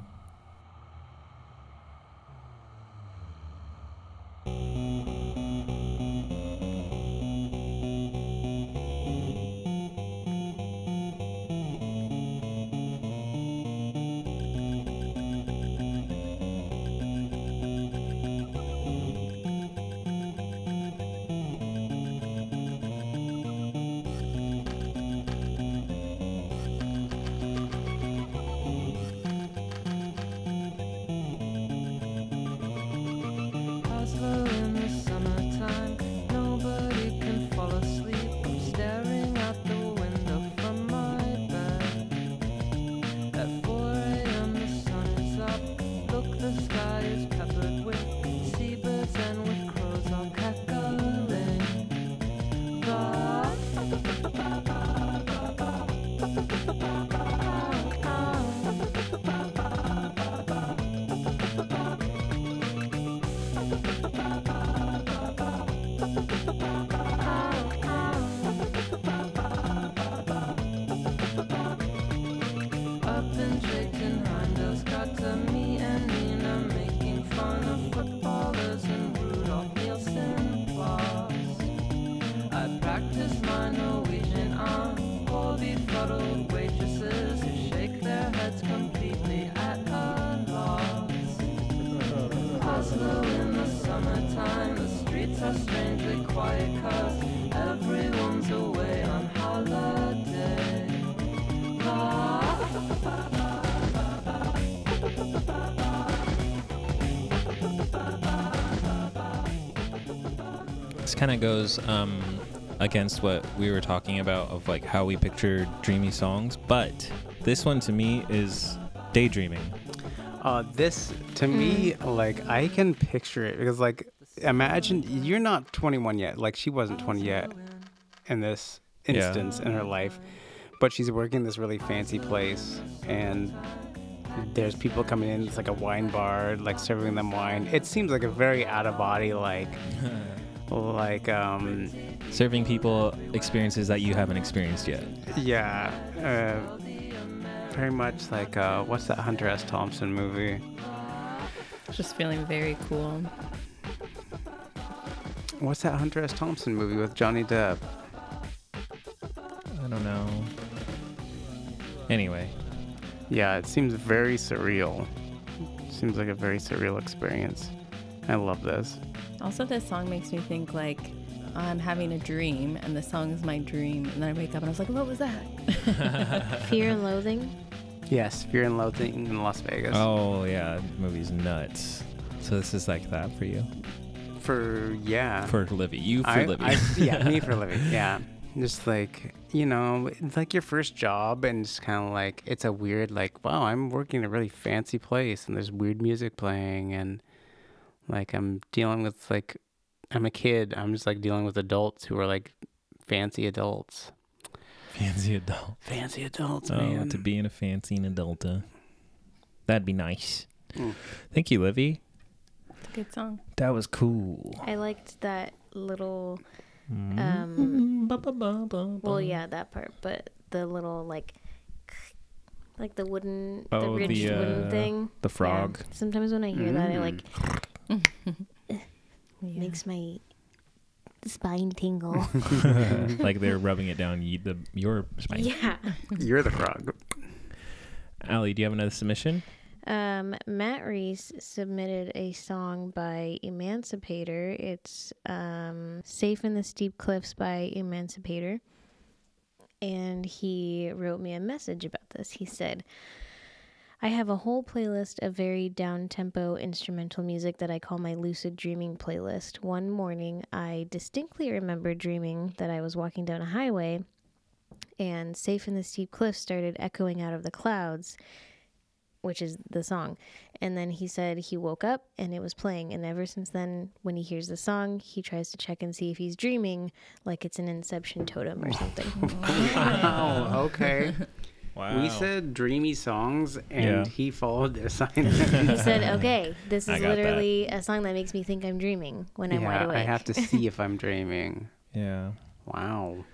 Of goes um, against what we were talking about of like how we picture dreamy songs, but this one to me is daydreaming. Uh, this to me, like I can picture it because, like, imagine you're not 21 yet. Like she wasn't 20 yet in this Yeah. instance in her life, but she's working this really fancy place, and there's people coming in. It's like a wine bar, like serving them wine. It seems like a very out of body, like, like, um, Serving people experiences that you haven't experienced yet. yeah, uh, very much like uh, what's that Hunter S. Thompson movie? Just feeling very cool. What's that Hunter S. Thompson movie with Johnny Depp? I don't know. Anyway, Yeah, it seems very surreal. Seems like a very surreal experience. I love this. Also, this song makes me think like I'm having a dream, and the song is my dream, and then I wake up and I was like, "What was that?" Fear and Loathing. Yes, Fear and Loathing in Las Vegas. Oh yeah, that movie's nuts. So this is like that for you, For yeah. for Livy, you for I, Livy. I, yeah, me for living. Yeah. Just like, you know, it's like your first job and it's kind of like, it's a weird, like, wow, I'm working in a really fancy place and there's weird music playing and like I'm dealing with like, I'm a kid. I'm just like dealing with adults who are like fancy adults. fancy adult. Fancy adults, Oh, man. to be in a fancy in adulta. That'd be nice. Mm. Thank you, Livy. It's a good song. That was cool. I liked that little. Mm. Um, Ba-ba-ba-ba-ba. well, yeah, that part, but the little like, like the wooden, the Oh, the, ridged wooden uh, thing. the Yeah. frog. Sometimes when I hear that, it like Yeah. makes my spine tingle. like they're rubbing it down ye- the your spine. yeah. You're the frog. Allie, do you have another submission? Um, Matt Reese submitted a song by Emancipator. It's um, Safe in the Steep Cliffs by Emancipator. And he wrote me a message about this. He said, I have a whole playlist of very down tempo instrumental music that I call my lucid dreaming playlist. One morning, I distinctly remember dreaming that I was walking down a highway and Safe in the Steep Cliffs started echoing out of the clouds which is the song. And then he said he woke up and it was playing. And ever since then, when he hears the song, he tries to check and see if he's dreaming, like it's an Inception totem or something. Wow. Okay. Wow. We said dreamy songs and Yeah. he followed the assignment. he said, okay, this is got that. literally a song that makes me think I'm dreaming when I'm wide awake. I have to see if I'm dreaming. Yeah. Wow.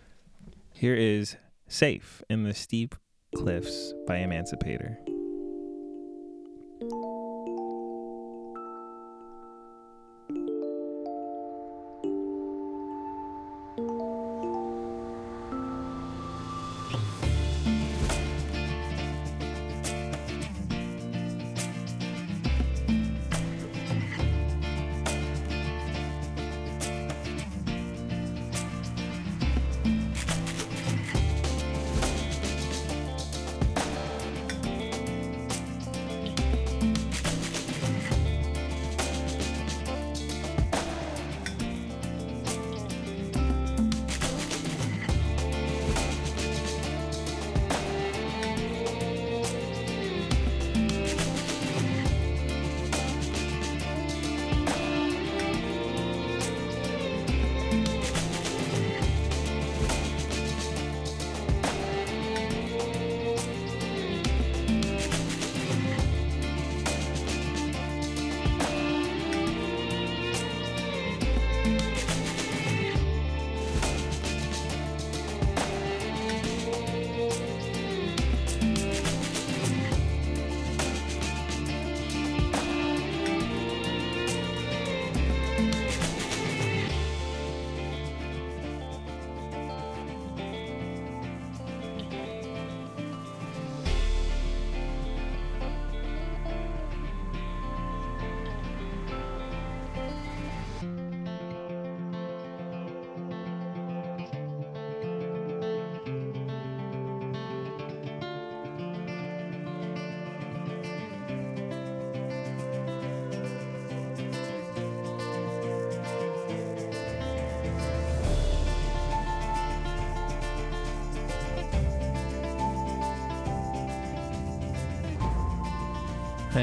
Here is Safe in the Steep Cliffs by Emancipator.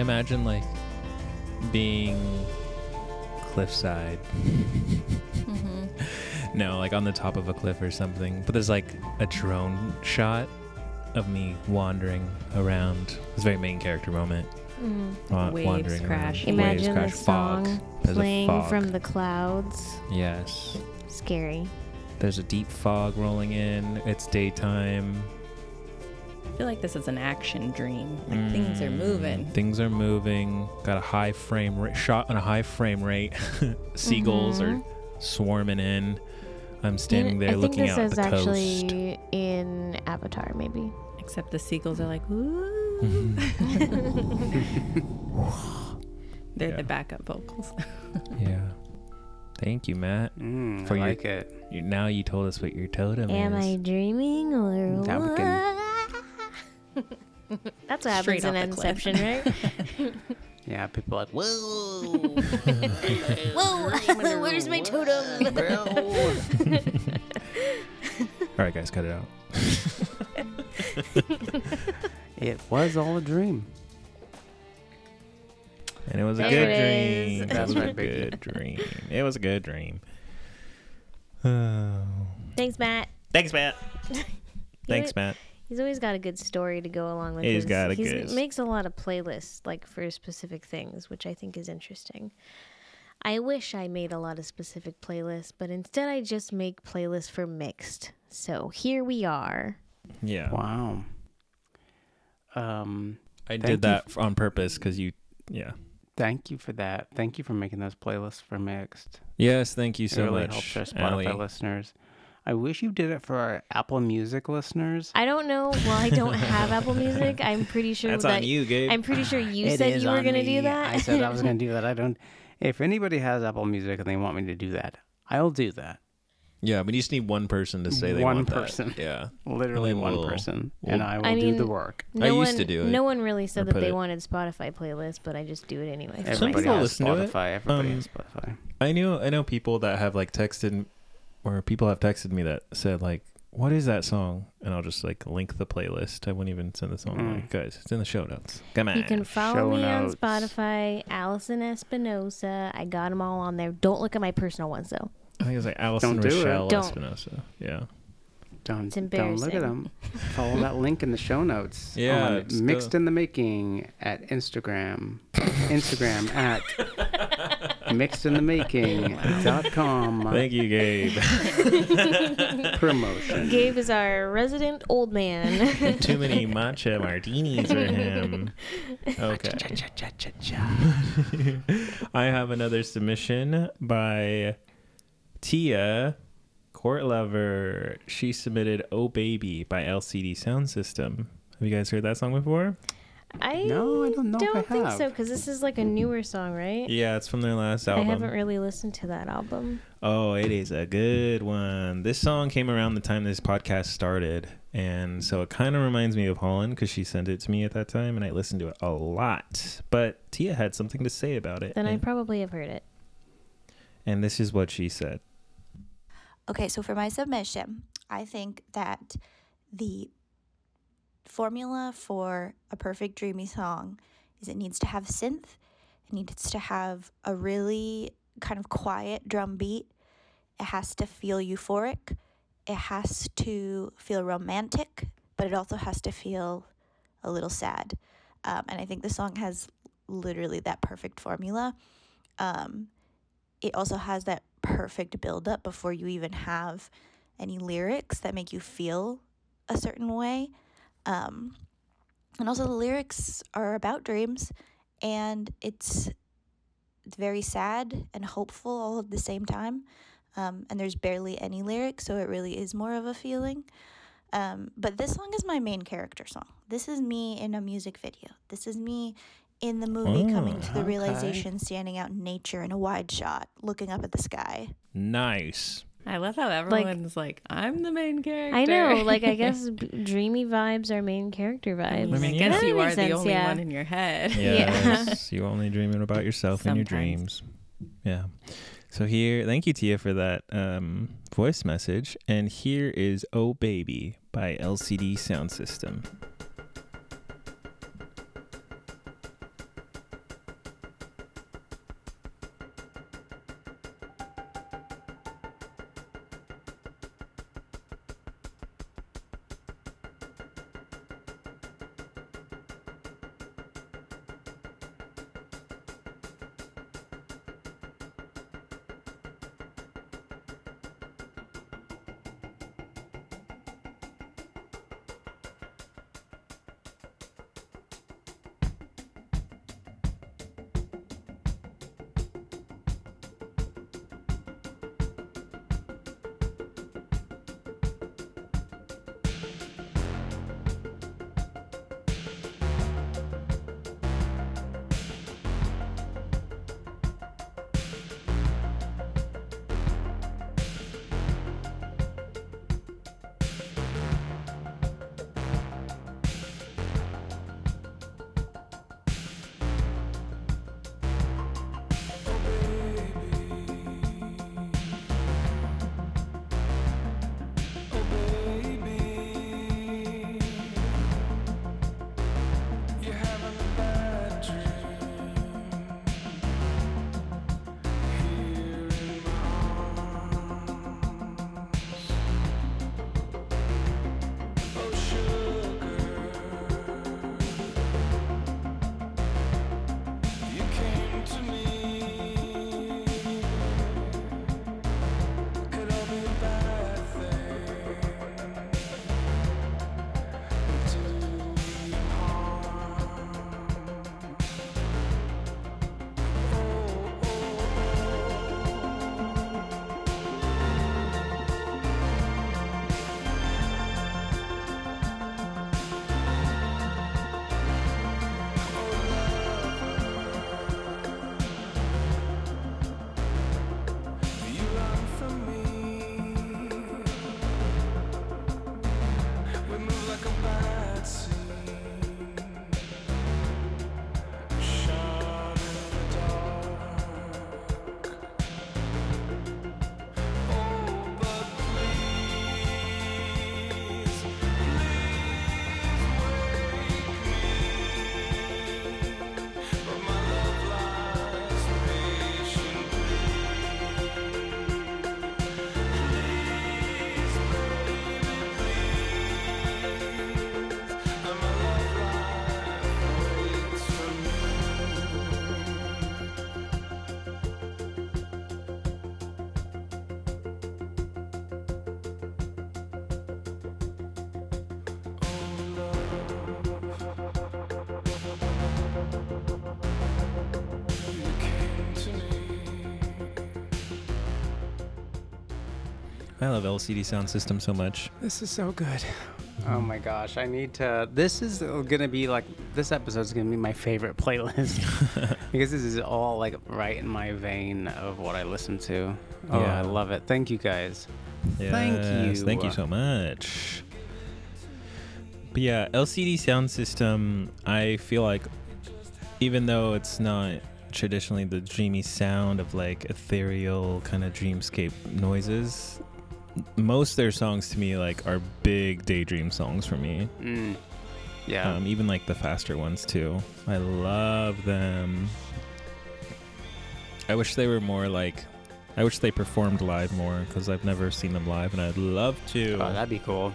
Imagine like being cliffside. no, like on the top of a cliff or something. But there's like a drone shot of me wandering around. It's a very main character moment. Mhm. wa- Waves wandering around. crashing. Waves Imagine crash. the fog. song There's playing fog. from the clouds. Yes. Scary. There's a deep fog rolling in. It's daytime. I feel like this is an action dream. Like things are Mm, moving. Things are moving. Got a high frame rate. Shot on a high frame rate. Seagulls Mhm. are swarming in. I'm standing You- there I think looking this out is the coast. actually in Avatar, maybe. Except the seagulls are like, ooh. They're Yeah. the backup vocals. Yeah. Thank you, Matt. Mm, For I your- like it. You, now you told us what your totem Am is. Am I dreaming or Now we what? That's what Straight happens in off cliff. Inception, right? Yeah, people are like, whoa. Whoa, where's my totem? All right, guys, cut it out. It was all a dream. And it was a good it dream. is. It That's was a good dream. It was a good dream. Oh. Thanks, Matt. Thanks, Matt. Thanks, Matt. He's always got a good story to go along with. He's his- got a He good- makes a lot of playlists, like for specific things, which I think is interesting. I wish I made a lot of specific playlists, but instead I just make playlists for mixed. So here we are. Yeah. Wow. Um, I did that f- on purpose because you, yeah. thank you for that. Thank you for making those playlists for mixed. Yes, thank you It so really much. helps our Spotify Allie. listeners. I wish you did it for our Apple Music listeners. I don't know. Well, I don't have Apple Music. I'm pretty sure That's that on you, Gabe. I'm pretty sure you It said you were going to do that. I said I was going to do that. I don't. If anybody has Apple Music and they want me to do that, I'll do that. yeah, but you just need one person to say they One want that. person. Yeah. Literally And then one we'll- person, we'll- and I will I do the work. no I one, used to do it, No one really said that they it- wanted Spotify playlists, but I just do it anyway. Some Everybody people has listen to it. Spotify. Everybody Um, has Spotify. I knew I know people that have like texted or people have texted me that said like, "What is that song?" And I'll just like link the playlist. I wouldn't even send the song. Mm. Like, guys, it's in the show notes. Come on. You can follow Show me notes. on Spotify, Allison Espinosa. I got them all on there. Don't look at my personal ones though. I think it's like Allison Don't it. Rochelle Don't. Espinosa. Yeah. Don't It's don't look at them. Follow that link in the show notes. Yeah, on mixed go- in the making at Instagram. Instagram at mixedinthemaking.com Thank you, Gabe. promotion. Gabe is our resident old man. Too many matcha martinis for him. Okay. I have another submission by Tia Court Lover. She submitted "Oh Baby" by LCD Soundsystem. Have you guys heard that song before? I No, I don't know if I don't think have. so because this is like a newer song, right? Yeah, it's from their last album. I haven't really listened to that album. Oh, it is a good one. This song came around the time this podcast started. And so it kind of reminds me of Holland because she sent it to me at that time and I listened to it a lot. But Tia had something to say about it. Then I probably have heard it. and this is what she said. Okay, so for my submission, I think that the formula for a perfect dreamy song is it needs to have synth, it needs to have a really kind of quiet drum beat, it has to feel euphoric, it has to feel romantic, but it also has to feel a little sad. Um, and I think the song has literally that perfect formula. Um, it also has that perfect buildup before you even have any lyrics that make you feel a certain way. Um, and also, the lyrics are about dreams, and it's very sad and hopeful all at the same time. Um, and there's barely any lyrics, so it really is more of a feeling. Um, but this song is my main character song. This is me in a music video. This is me in the movie coming to the okay. realization, standing out in nature in a wide shot, looking up at the sky. Nice. I love how everyone's like, I'm the main character. I know, like I guess dreamy vibes are main character vibes. I, vibes. mean, I guess yeah. you are makes the only yeah. one in your head. Yes. you only dreaming about yourself and your dreams. Yeah. So here, thank you, Tia, for that um, voice message. And here is Oh Baby by LCD Soundsystem. I love LCD Soundsystem so much. This is so good. Oh my gosh, I need to. This is gonna be like this episode is gonna be my favorite playlist because this is all like right in my vein of what I listen to. Oh, Yeah. I love it. Thank you guys. Yes, Thank you. Thank you so much. But yeah, LCD sound system, I feel like even though it's not traditionally the dreamy sound of like ethereal kind of dreamscape noises, most of their songs to me like are big daydream songs for me. Mm. Yeah. Um, even like the faster ones too. I love them. I wish they were more like I wish they performed live more because I've never seen them live and I'd love to. oh, that'd be cool.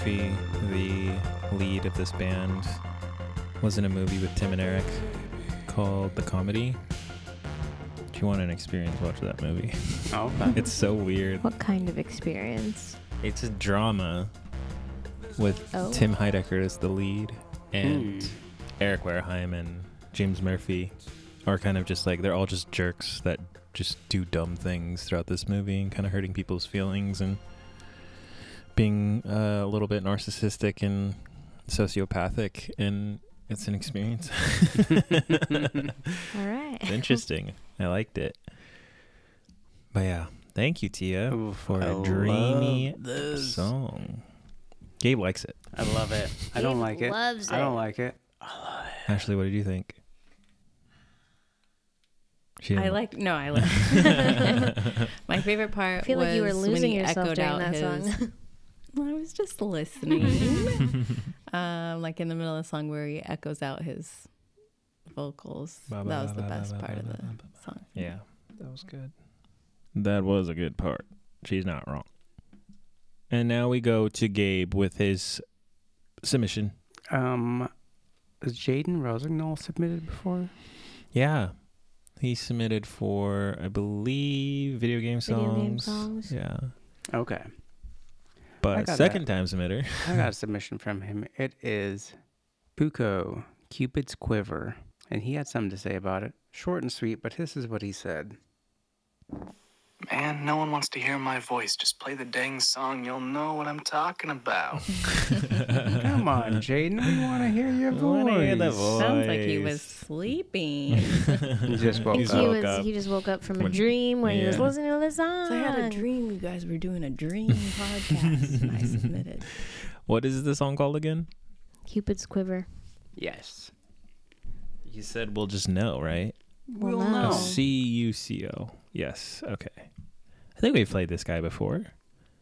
Murphy, the lead of this band, was in a movie with Tim and Eric called The Comedy. If you want an experience, watch that movie. Oh, okay. It's so weird. What kind of experience? It's a drama with Oh. Tim Heidecker as the lead and Hmm. Eric Wareheim and James Murphy are kind of just like they're all just jerks that just do dumb things throughout this movie and kind of hurting people's feelings and being uh, a little bit narcissistic and sociopathic and it's an experience. All right. It's interesting. I liked it. But yeah, thank you Tia Oof, for I a dreamy song. Gabe likes it. I love it. I don't like it. loves it. I don't like it. like it. Ashley, what did you think? She I didn't like no, I like. My favorite part I feel like you were losing he yourself during that his- song. Well, I was just listening. um, like in the middle of the song where he echoes out his vocals. Ba, That was the ba, ba, best part of the song. Yeah, that was good. That was a good part. She's not wrong. And now we go to Gabe with his submission. Um, is Jaden Rosignol submitted before? Yeah. He submitted for, I believe, video game songs. Video game songs. Yeah. Okay. But second time submitter. I got a submission from him. It is Cuco, Cupid's Quiver. And he had something to say about it. Short and sweet, but this is what he said. Man, no one wants to hear my voice. Just play the dang song. You'll know what I'm talking about. Come on, Jaden. We want to hear your We wanna hear the voice. Sounds like he was sleeping. He just I woke think up. he woke was up. he just woke up from a When- dream when he was yeah. listening to the song. So I had a dream you guys were doing a dream podcast and I submitted. what is the song called again? Cupid's quiver. Yes. You said we'll just know, right? Well, We'll no. know. C U C O. Yes. Okay. I think we've played this guy before.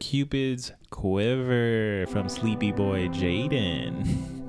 Cupid's Quiver from Sleepy Boy Jaden.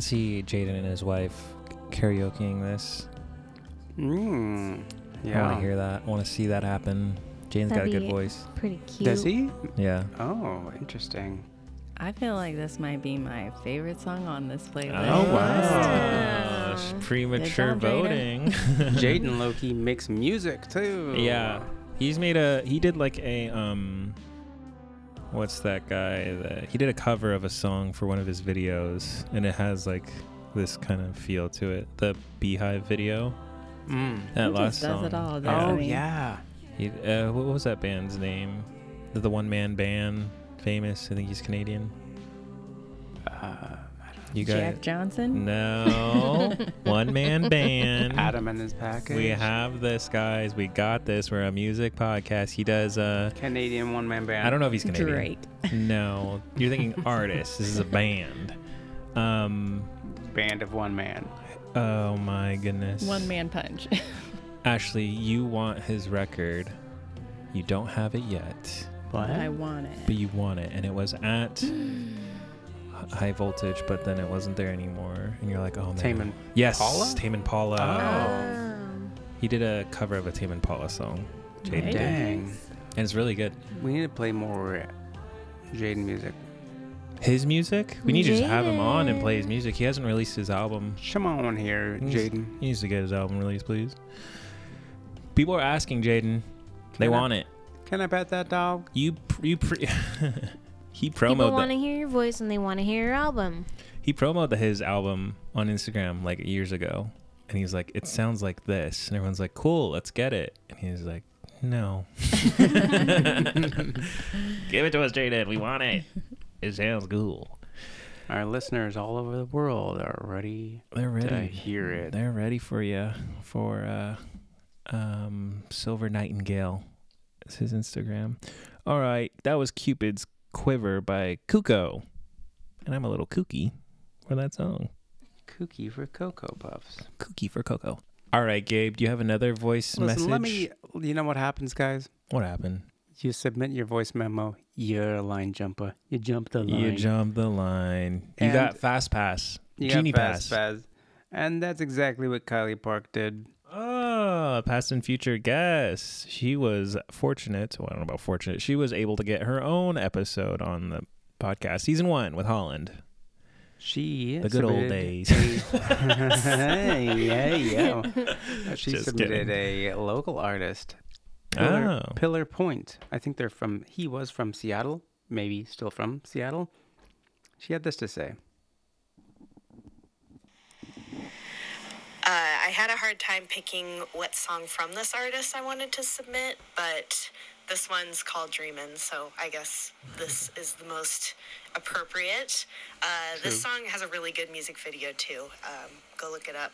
can see Jaden and his wife karaokeing this. Mm, I yeah. want to hear that. I want to see that happen. Jaden's got a good voice. Pretty cute. Does he? Yeah. Oh, interesting. I feel like this might be my favorite song on this playlist. Oh wow! Wow. Premature job, voting. Jaden Loki makes music too. Yeah, he's made a. He did like a um. What's that guy? That he did a cover of a song for one of his videos, and it has like this kind of feel to it. The Beehive video. Mm. That He last just does song. it all, Yeah. Oh yeah. He, uh, what was that band's name? The, the one man band, famous. I think he's Canadian. Uh, You got Jack Johnson. no one man band. Adam and his package. We have this, guys. We got this. We're a music podcast. He does. a Canadian one man band. I don't know if he's Canadian. Drake. No, you're thinking artist. This is a band. Um. Band of one man. Oh my goodness. One man punch. Ashley, you want his record. You don't have it yet, What? I want it. but you want it, and it was at high voltage, but then it wasn't there anymore, and you're like, oh man. Tame and yes, Paula? Tame Impala. Um, He did a cover of a Tame Impala song, Jaden, Nice. Dang. and it's really good. We need to play more Jaden music. His music? We need to just have him on and play his music. He hasn't released his album. Come on here, Jaden. He needs to get his album released, please. People are asking Jaden. They I- want it. Can I pet that dog? You you pre- he people promoted want to hear your voice and they want to hear your album. he promoted his album on Instagram like years ago, and he's like, "It sounds like this," and everyone's like, "Cool, let's get it," and he's like, "No, give it to us, Jaden. We want it. It sounds cool." Our listeners all over the world are ready They're ready to ready. hear it. They're ready for you for uh, um, Silver Nightingale. Is his Instagram. All right, that was Cupid's Quiver by Cuco, and I'm a little kooky for that song. Kooky for Cocoa Puffs. Kooky for Cocoa. All right, Gabe, do you have another voice Listen, message? let me. You know what happens, guys? What happened? You submit your voice memo. You're a line jumper. You jump the line. You jump the line. You got Fast Pass. You Genie got Pass. fast pass. And that's exactly what Kylie Park did. Oh, past and future guest. She was fortunate. Well, I don't know about fortunate. She was able to get her own episode on the podcast, season one with Holland. She The good old days. a- hey, hey, yo. She Just submitted kidding. a local artist. Pillar, Oh. Pillar Point. I think they're from. He was from Seattle. Maybe still from Seattle. She had this to say. Uh, I had a hard time picking what song from this artist I wanted to submit, but this one's called Dreamin', so I guess this is the most appropriate. Uh, this song has a really good music video too. Um, go look it up.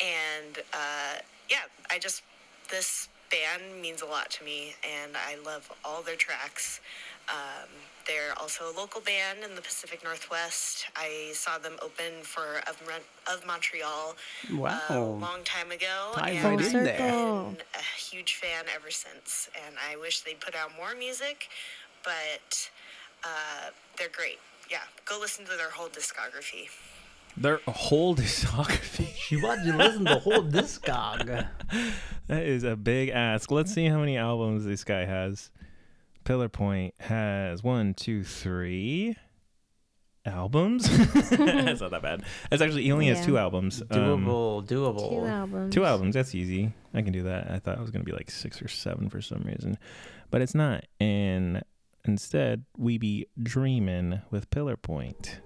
And uh, yeah, I just, this band means a lot to me, and I love all their tracks. Um, they're also a local band in the Pacific Northwest. I saw them open for Of, of Montreal Wow. a long time ago, and I've in there. Been a huge fan ever since. And I wish they'd put out more music, but uh, they're great. Yeah, go listen to their whole discography. Their whole discography. She wants you to listen to the whole discog. That is a big ask. Let's see how many albums this guy has. Pillar Point has one, two, three albums. That's not that bad. That's actually he only has two albums. Um, Doable, doable. Two albums. Two albums. That's easy. I can do that. I thought it was gonna be like six or seven for some reason, but it's not. And instead, we be dreaming with Pillar Point.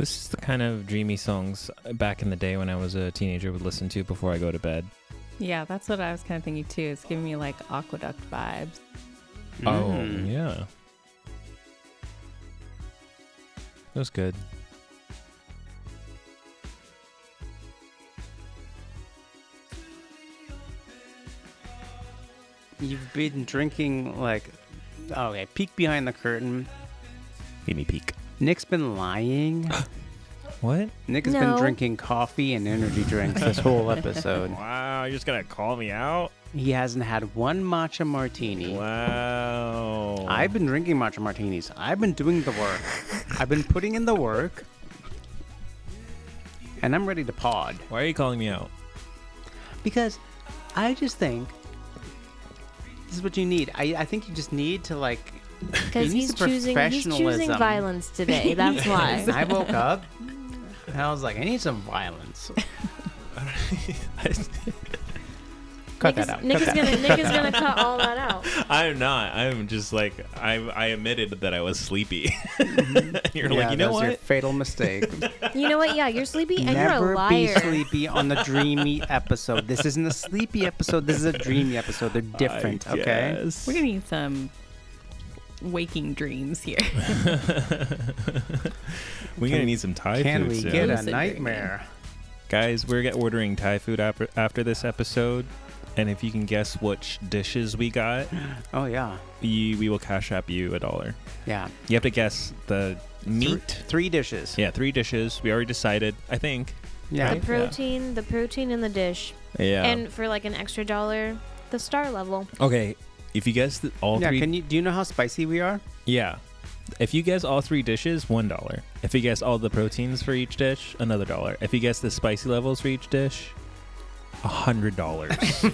This is the kind of dreamy songs back in the day when I was a teenager would listen to before I go to bed. Yeah, that's what I was kind of thinking too. It's giving me like aqueduct vibes. Oh, Mm. yeah. That was good. You've been drinking like. Okay, peek behind the curtain. Give me peek. Nick's been lying. What? Nick has No. been drinking coffee and energy drinks this whole episode. Wow, you're just gonna call me out? He hasn't had one matcha martini. Wow. I've been drinking matcha martinis. I've been doing the work. I've been putting in the work. And I'm ready to pod. Why are you calling me out? Because I just think this is what you need. I, I think you just need to like Because he's choosing he's choosing violence today. That's why. I woke up and I was like, I need some violence. Cut Nick that is, out. Nick Cut is that gonna out. Nick is gonna cut all that out. I'm not. I'm just like I I admitted that I was sleepy. Mm-hmm. you're Yeah, like, you know that was your what? fatal mistake. You know what? Yeah, you're sleepy and Never you're a liar. Never be sleepy on the dreamy episode. This isn't a sleepy episode. This is a dreamy episode. They're different, okay? We're gonna need some waking dreams here. We're gonna need some Thai food. Can food we soon. get a Lucid nightmare? Guys, we're get ordering Thai food after after this episode, and if you can guess which dishes we got, Oh yeah, you, we will cash app you a dollar. yeah. You have to guess the meat. Three dishes. Yeah, three dishes. We already decided. I think. Yeah. The protein, the protein in the dish, Yeah. and for like an extra dollar, the star level. okay, if you guess the, all Yeah. three, Can you? Do you know how spicy we are? yeah. If you guess all three dishes, one dollar. If you guess all the proteins for each dish, another dollar. If you guess the spicy levels for each dish, a hundred dollars.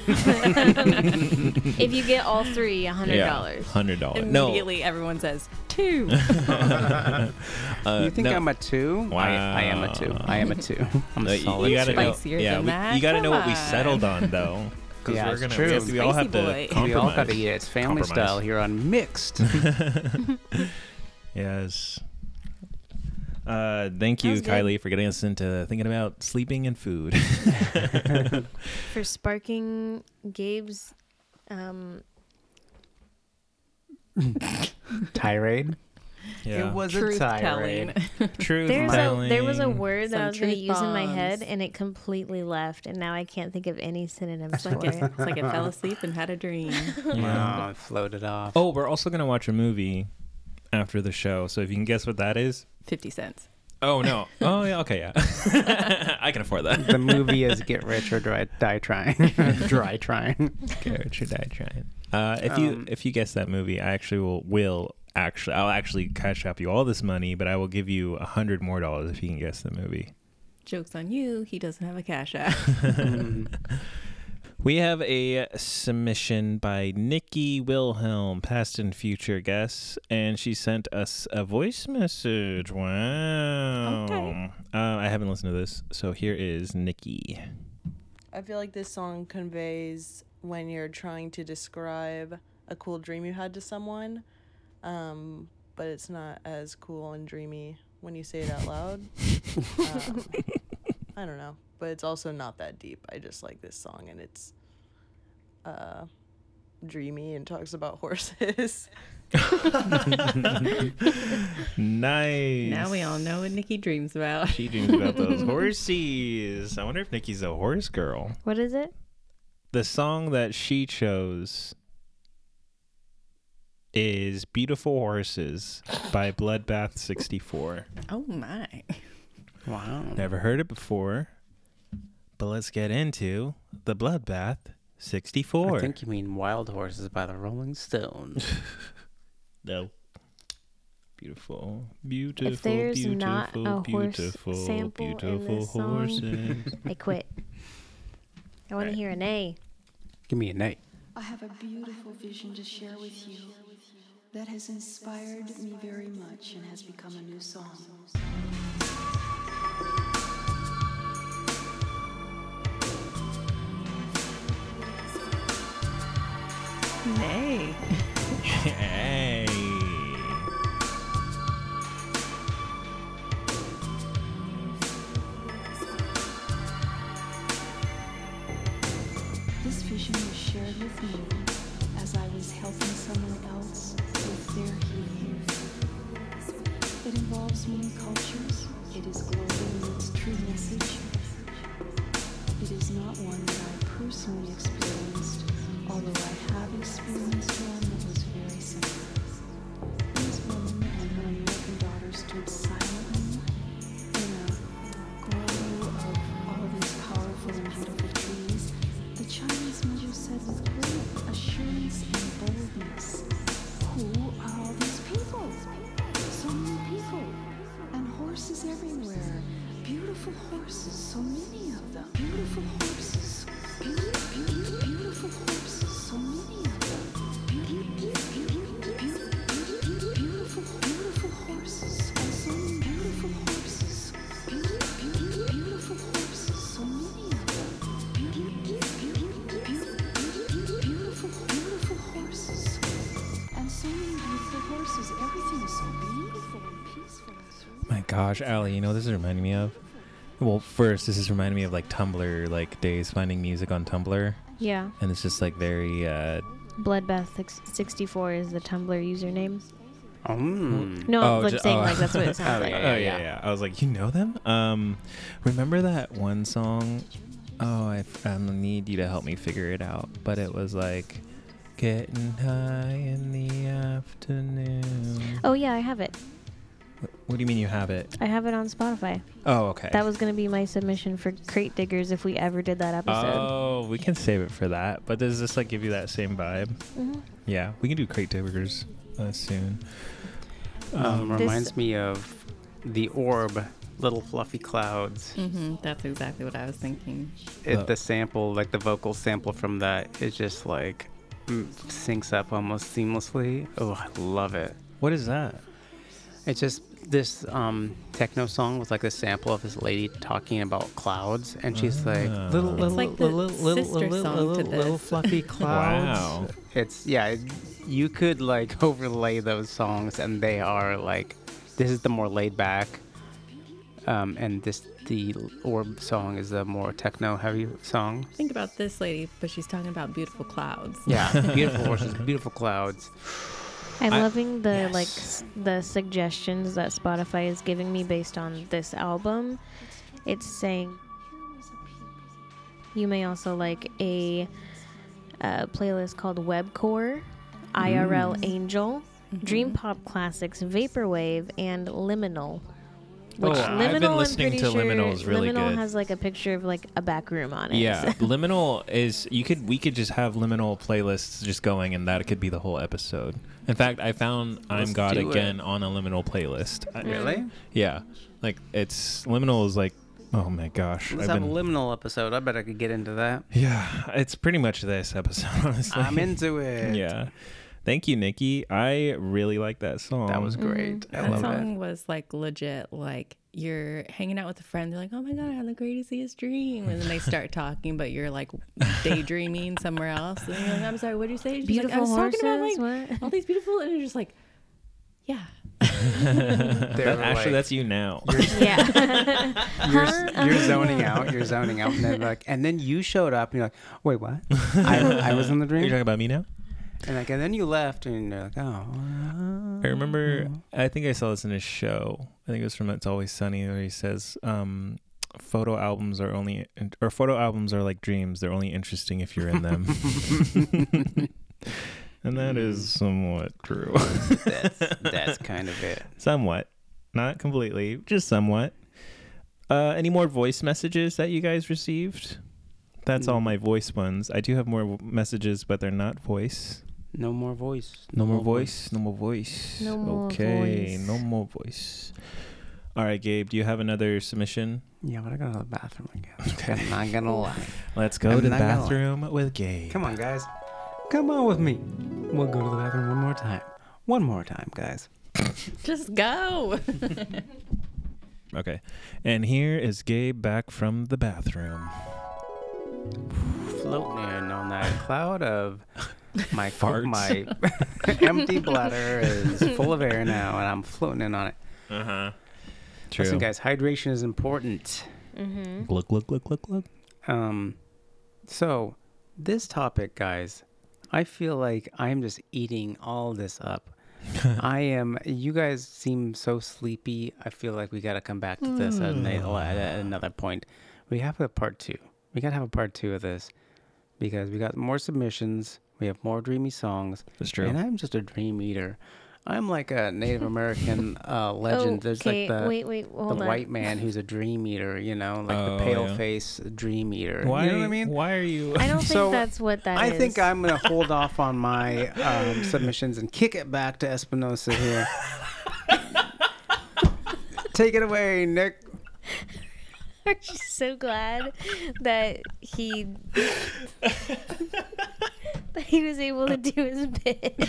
If you get all three, a hundred dollars. Hundred dollars. No. Immediately, everyone says two. Uh, you think no. I'm a two? I, I am a two. I am a two. I'm a you- solid. You gotta two. know. Spicier Yeah, than we, that? you gotta know Come what we on. settled on though. Because Yeah, we're it's gonna true. we, we all Spicy have to compromise. We all gotta eat. It's family Compromise. style here on Mixed. Yes. Uh, thank you, was good. Kylie, for getting us into thinking about sleeping and food. For sparking Gabe's um, tirade. Yeah. It was Truth a telling. Truth there's a there was a word that Some I was gonna use in my head and it completely left and now I can't think of any synonyms It's for like, it. it, it's like it fell asleep and had a dream. Yeah. Oh, it floated off. Oh, we're also gonna watch a movie after the show. So if you can guess what that is. 50 cents. Oh no. Oh yeah. Okay. Yeah. I can afford that. The movie is Get Rich or Dry, Die Trying. Dry Trying. Okay, should I try it? Uh, if you Um, if you guess that movie, I actually will will actually I'll actually cash up you all this money, but I will give you a hundred more dollars if you can guess the movie. Joke's on you. He doesn't have a cash app. We have a submission by Nikki Wilhelm, past and future guests, and she sent us a voice message. Wow. Okay. Uh, I haven't listened to this, so here is Nikki. I feel like this song conveys when you're trying to describe a cool dream you had to someone, um, but it's not as cool and dreamy when you say it out loud. um, I don't know, but it's also not that deep. I just like this song, and it's uh, dreamy and talks about horses. Nice. now we all know what Nikki dreams about. She dreams about those horses. I wonder if Nikki's a horse girl. What is it? The song that she chose is Beautiful Horses by Bloodbath 64. Oh my. Wow. Never heard it before, but let's get into the Bloodbath 64. I think you mean Wild Horses by the Rolling Stones. no. Beautiful, beautiful, If there's beautiful, not a horse beautiful, sample in beautiful this song. I quit. I want to hear an A. Give me a night. I have a beautiful vision to share with you that has inspired me very much and has become a new song. Nay. hey. gosh, Allie, you know what this is reminding me of? Well, first, this is reminding me of like Tumblr, like days finding music on Tumblr. Yeah. And it's just like very, uh, Bloodbath64 is the Tumblr username. Mm. No, Oh, I'm like ju- saying oh. like that's what it sounds Oh, like. yeah, oh yeah, yeah. I was like, you know them? Um, remember that one song? Oh, I, f- I need you to help me figure it out. But it was like, getting high in the afternoon. Oh yeah, I have it. Wh- What do you mean you have it? I have it on Spotify. Oh, okay. That was gonna be my submission for Crate Diggers if we ever did that episode. Oh, we can save it for that. But does this like give you that same vibe? Mhm. Yeah, we can do crate diggers uh, soon. Um, This- reminds me of the orb, little fluffy clouds. hmm That's exactly what I was thinking. It, the sample, like the vocal sample from that, is just like syncs up almost seamlessly. Oh, I love it. What is that? It's just this um, techno song with like a sample of this lady talking about clouds, and she's like Ah. little, It's little, like the little, little, sister little, song to little, little fluffy clouds. Wow. It's yeah, it- you could like overlay those songs, and they are like this is the more laid back, um, and this the orb song is the more techno heavy song. Think about this lady, but she's talking about beautiful clouds. Yeah, beautiful horses, beautiful clouds. I'm I- loving the like Yes. s- the suggestions that Spotify is giving me based on this album. It's saying you may also like a, uh playlist called Webcore, IRL Angel, Dream Pop Classics, Vaporwave, and Liminal. Which Oh, I've been listening to sure Liminal is really Liminal good. has like a picture of like a back room on it. Yeah, liminal is you could we could just have liminal playlists just going, and that could be the whole episode. In fact, I found Let's I'm God do it. again on a liminal playlist. Uh, I- Really? Yeah, like it's liminal is like oh my gosh, Let's I've have been a liminal episode. I bet I could get into that. yeah, it's pretty much this episode. Honestly, I'm into it. yeah. Thank you, Nikki. I really like that song. That was great. Mm-hmm. I That love song it. was like legit. Like you're hanging out with a friend, they're like, "Oh my god, I had the greatest dream," and then they start talking, but you're like daydreaming somewhere else. And you're like, "I'm sorry, what did you say?" She's like, I Beautiful was horses. talking about like what? all these beautiful, and you're just like, "Yeah." That- They're actually, like- that's you now. Yeah. You're, you're zoning uh-huh. out. You're zoning out, and then like, and then you showed up, and you're like, "Wait, what? I, I was in the dream. Are you dream." talking about me now? And like, and then you left, and you're like, "Oh." I remember, I think I saw this in a show. I think it was from It's Always Sunny, where he says, um, "Photo albums are only, or photo albums are like dreams. They're only interesting if you're in them." and that is somewhat true. that's that's kind of it. somewhat, not completely, just somewhat. Uh, any more voice messages that you guys received? That's all my voice ones. I do have more messages, but they're not voice. No more voice. No more voice. No more voice. No more okay, voice. no more voice. All right, Gabe. Do you have another submission? Yeah, but I gotta go to the bathroom again. I'm not gonna lie. Let's go I'm to the not gonna lie. bathroom with Gabe. Come on, guys. Come on with me. We'll go to the bathroom one more time. One more time, guys. Just go. Okay. And here is Gabe back from the bathroom. Floating on that cloud of my Farts. my empty bladder is full of air now, and I'm floating in on it. Uh huh. True. Listen, guys, hydration is important. Mm-hmm. Look, look, look, look, look. Um, so this topic, guys, I feel like I'm just eating all this up. I am. You guys seem so sleepy. I feel like we got to come back to this at, a- at another point. We have a part two. We got to have a part two of this because we got more submissions. We have more dreamy songs. That's true. And I'm just a dream eater. I'm like a Native American uh, legend. There's Okay, like the wait, wait, the on. white man who's a dream eater. You know, like Oh, the pale yeah. face dream eater. Why? You know what I mean? Why are you? I don't think So, that's what that I is. think I'm gonna hold off on my um, submissions and kick it back to Espinosa here. Take it away, Nick. Aren't you so glad that he that he was able to do his bit?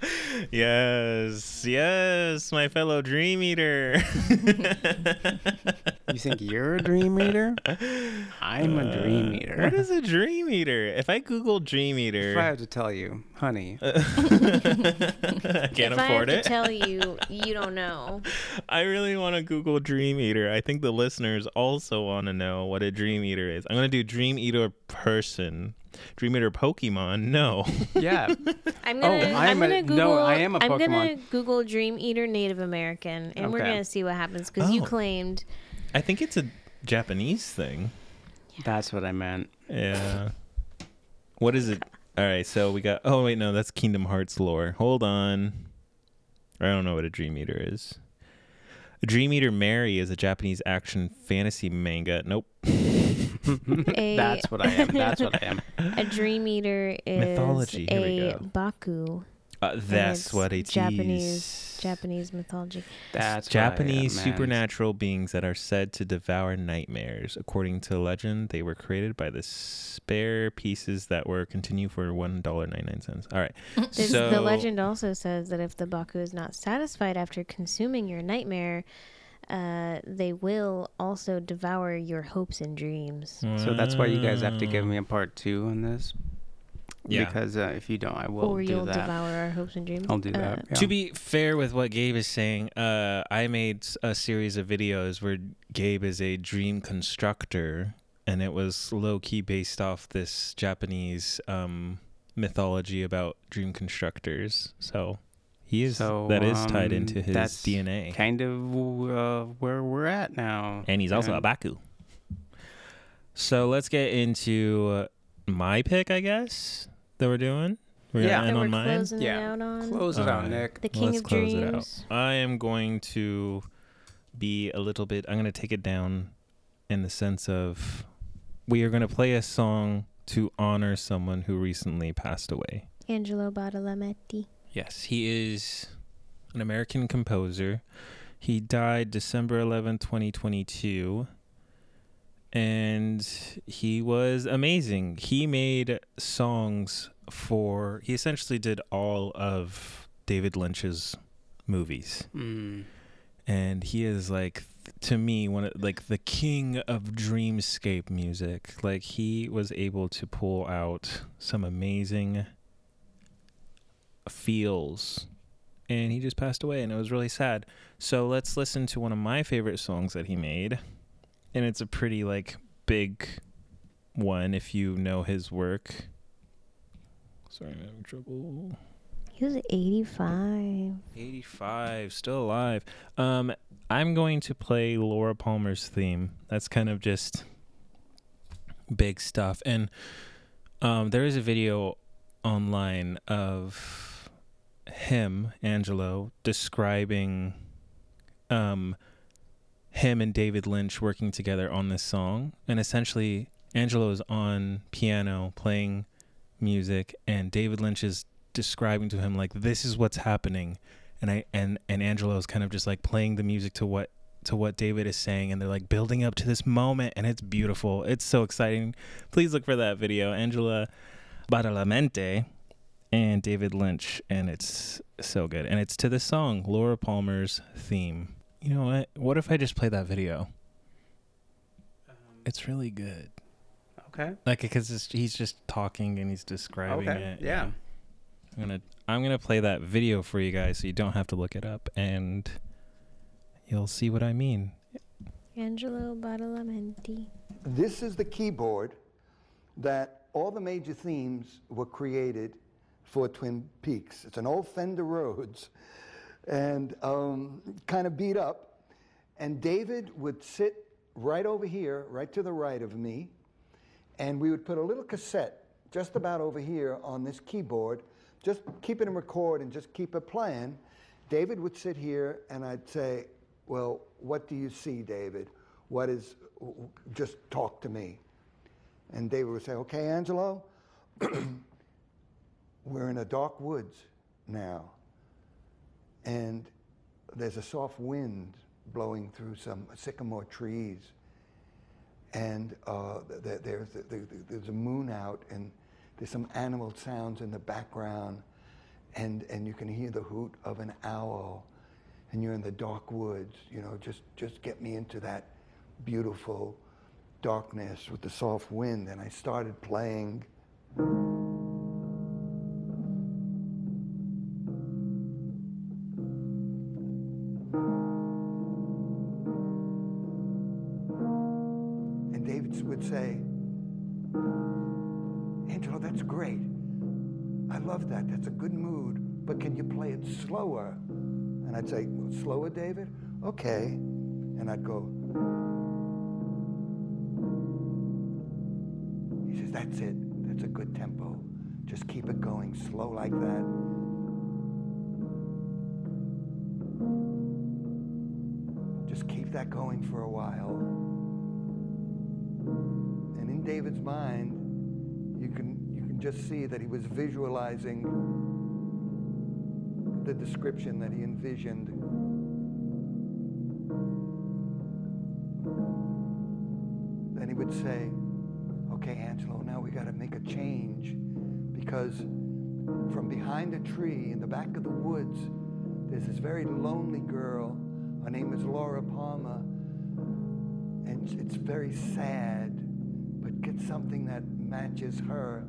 yes, yes, my fellow dream eater. You think you're a dream eater? I'm a dream uh, eater. What is a dream eater? If I Google dream eater, If I have to tell you, honey, I can't if I have afford to it. tell you, you don't know. I really want to Google Dream Eater. I think the listeners also want to know what a Dream Eater is. I'm gonna do Dream Eater person. Dream Eater Pokemon? No. yeah. I'm Oh, gonna. I'm I'm, gonna no, Google. I am a I'm gonna Google Dream Eater Native American, and we're gonna see what happens because you Oh. claimed. I think it's a Japanese thing. That's what I meant. Yeah. What is it? All right, so we got. Oh wait, no, that's Kingdom Hearts lore. Hold on. I don't know what a Dream Eater is. A Dream Eater Merry is a Japanese action fantasy manga. Nope. A, That's what I am. That's what I am. A Dream Eater is Mythology, here we a go. Baku. Uh, that's what it Japanese is. Japanese mythology. That's Japanese supernatural beings that are said to devour nightmares. According to legend, they were created by the spare pieces that were continue for one dollar ninety nine cents. All right, so the legend also says that if the Baku is not satisfied after consuming your nightmare, uh, they will also devour your hopes and dreams. So that's why you guys have to give me a part two on this. Yeah. Because uh, if you don't, I will or do you'll that. devour our hopes and dreams. I'll do Uh, that. yeah. To be fair with what Gabe is saying, uh, I made a series of videos where Gabe is a dream constructor, and it was low key based off this Japanese um, mythology about dream constructors. So he is So, that is tied um, into his that's DNA, kind of uh, where we're at now. and he's also a Baku. So let's get into uh, my pick, I guess that we're doing. We're Yeah. gonna end we're on mine. closing Yeah. it out on. Close it out, Alright. Nick. The King Let's of close it out. Dreams. I am going to be a little bit. I'm going to take it down in the sense of we are going to play a song to honor someone who recently passed away. Angelo Badalamenti. Yes, he is an American composer. He died December 11, 2022. And he was amazing. He made songs for, he essentially did all of David Lynch's movies. Mm. And he is like, to me, one of like the king of dreamscape music. Like, he was able to pull out some amazing feels and he just passed away and it was really sad so let's listen to one of my favorite songs that he made and it's a pretty like big one if you know his work. Sorry i'm having trouble. He was 85. 85 still alive. Um i'm going to play laura palmer's theme. That's kind of just big stuff. And um there is a video online of him angelo describing um him and david lynch working together on this song. And essentially angelo is on piano playing music and david lynch is describing to him like this is what's happening. And i and and angelo is kind of just like playing the music to what to what david is saying. And they're like building up to this moment and it's beautiful. It's so exciting. Please look for that video. Angelo Badalamenti and David Lynch, and it's so good. And it's to the song Laura Palmer's theme. You know what? What if I just play that video? Um, it's really good. Okay. Like because he's just talking and he's describing Okay. it. Yeah. I'm gonna I'm gonna play that video for you guys so you don't have to look it up and you'll see what I mean. Angelo Badalamenti. This is the keyboard that all the major themes were created for Twin Peaks. It's an old Fender Rhodes and um, kind of beat up. And David would sit right over here, right to the right of me, and we would put a little cassette just about over here on this keyboard, just keep it in record and just keep it playing. David would sit here, and I'd say, Well, what do you see, David? What is, just talk to me. And David would say, Okay, Angelo, we're in a dark woods now, and there's a soft wind blowing through some sycamore trees, and uh, there's, there's a moon out, and there's some animal sounds in the background, and, and you can hear the hoot of an owl, and you're in the dark woods. You know, just, just get me into that beautiful darkness with the soft wind. And I started playing. Slower, David? Okay. And I'd go, he says, that's it. That's a good tempo. Just keep it going slow like that. Just keep that going for a while. And in David's mind, you can you can just see that he was visualizing the description that he envisioned. Say, "Okay, Angelo, now we got to make a change because from behind a tree in the back of the woods, there's this very lonely girl. Her name is Laura Palmer, and it's very sad. But get something that matches her."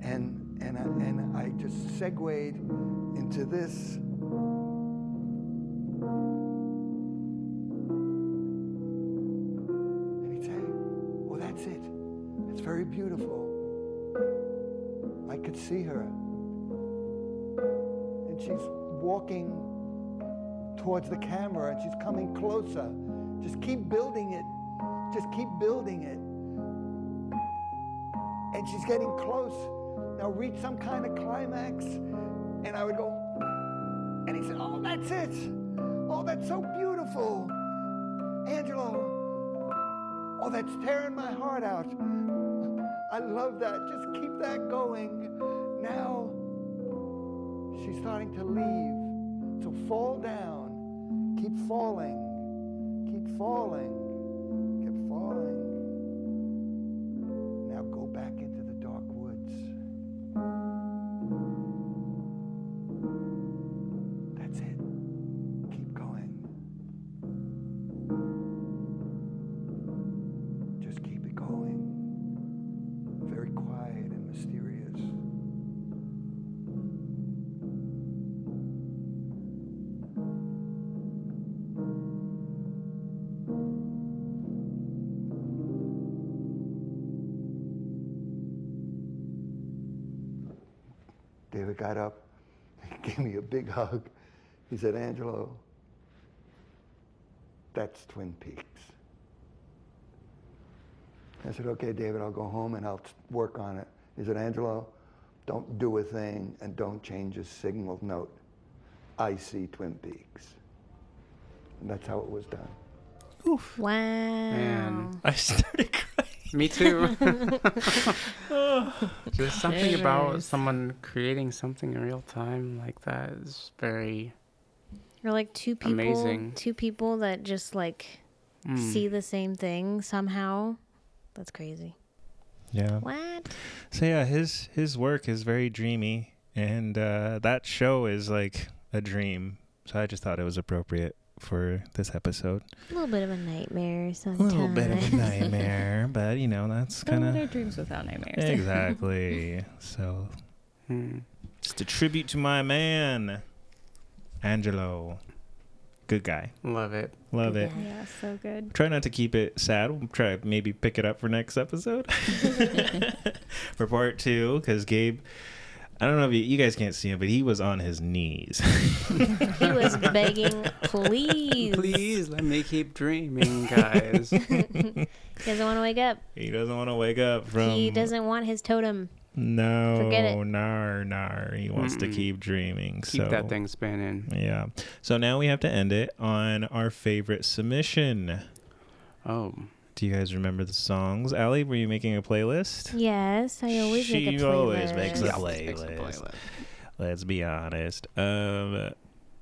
And and I, and I just segued into this. Beautiful. I could see her, and she's walking towards the camera, and she's coming closer. Just keep building it. Just keep building it." And she's getting close now reach some kind of climax. And I would go, and he said, Oh, that's it. Oh, that's so beautiful. Angelo, oh, that's tearing my heart out. I love that. Just keep that going. Now she's starting to leave. So fall down. Keep falling. Keep falling. Got up, he gave me a big hug. He said, Angelo, that's Twin Peaks. I said, okay, David, I'll go home and I'll work on it. He said, Angelo, don't do a thing and don't change a signal note. I see Twin Peaks. And that's how it was done. Oof. Wow. Man. I started crying. Me too. There's something about someone creating something in real time like that is very Or like two people, Amazing. two people that just like Mm. see the same thing somehow. That's crazy. Yeah. What? So yeah, his his work is very dreamy, and uh, that show is like a dream. So I just thought it was appropriate for this episode. A little bit of a nightmare sometimes. A little bit of a nightmare, but you know that's kind are of dreams without nightmares? exactly. so Hmm. just a tribute to my man, Angelo. Good guy. Love it. Love Good it. guy. Yeah, so good. Try not to keep it sad. We'll try to maybe pick it up for next episode for part two because Gabe I don't know if you, you guys can't see him, but he was on his knees. He was begging, please. Please let me keep dreaming, guys. He doesn't want to wake up. he doesn't want to wake up from. he doesn't want his totem. No, Forget it. no, no. He wants to Mm-mm. keep dreaming. Keep so that thing spinning. Yeah. So now we have to end it on our favorite submission. Oh. Do you guys remember the songs? Allie, were you making a playlist? Yes, I always she make a playlist. She always makes a playlist. Let's be honest. Um,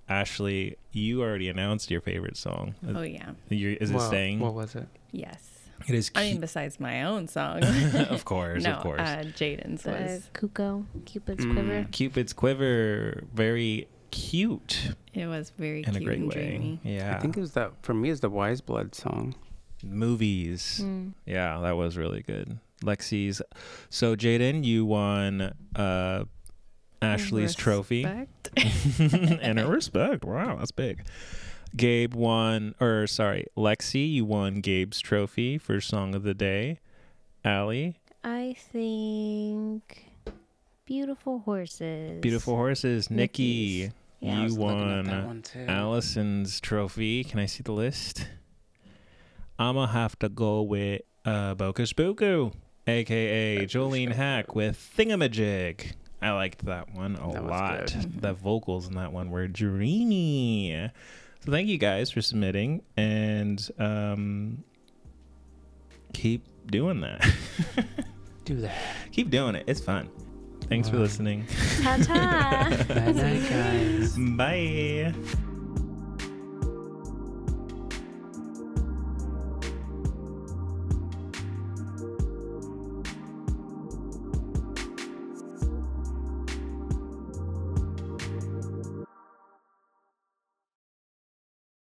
Ashley, you already announced your favorite song. Oh yeah. You're, is it Well, staying? What was it? Yes. It is. I mean, besides my own song. of course, no, of course. Uh, Jaden's The was. Cuco, Cupid's Mm. quiver. Cupid's quiver, very cute It was very in cute a great and way. dreamy. Yeah. I think it was that for me is the Weyes Blood song. Movies. Mm. Yeah, that was really good. Lexi's. So Jaden, you won uh Ashley's trophy and a respect. Wow, that's big. Gabe won, or sorry, Lexi, you won Gabe's trophy for song of the day. Allie, I think beautiful horses. beautiful horses. Nikki, Yeah, you was looking at that won. Allison's trophy. Can I see the list? I'ma have to go with uh, Boca Spooku, aka Jolene Hack with Thingamajig. I liked that one a That lot. good. The vocals in that one were dreamy. So thank you guys for submitting and um, keep doing that. Do that. keep doing it. It's fun. Thanks for Wow. listening. Ta ta. Bye guys. Bye.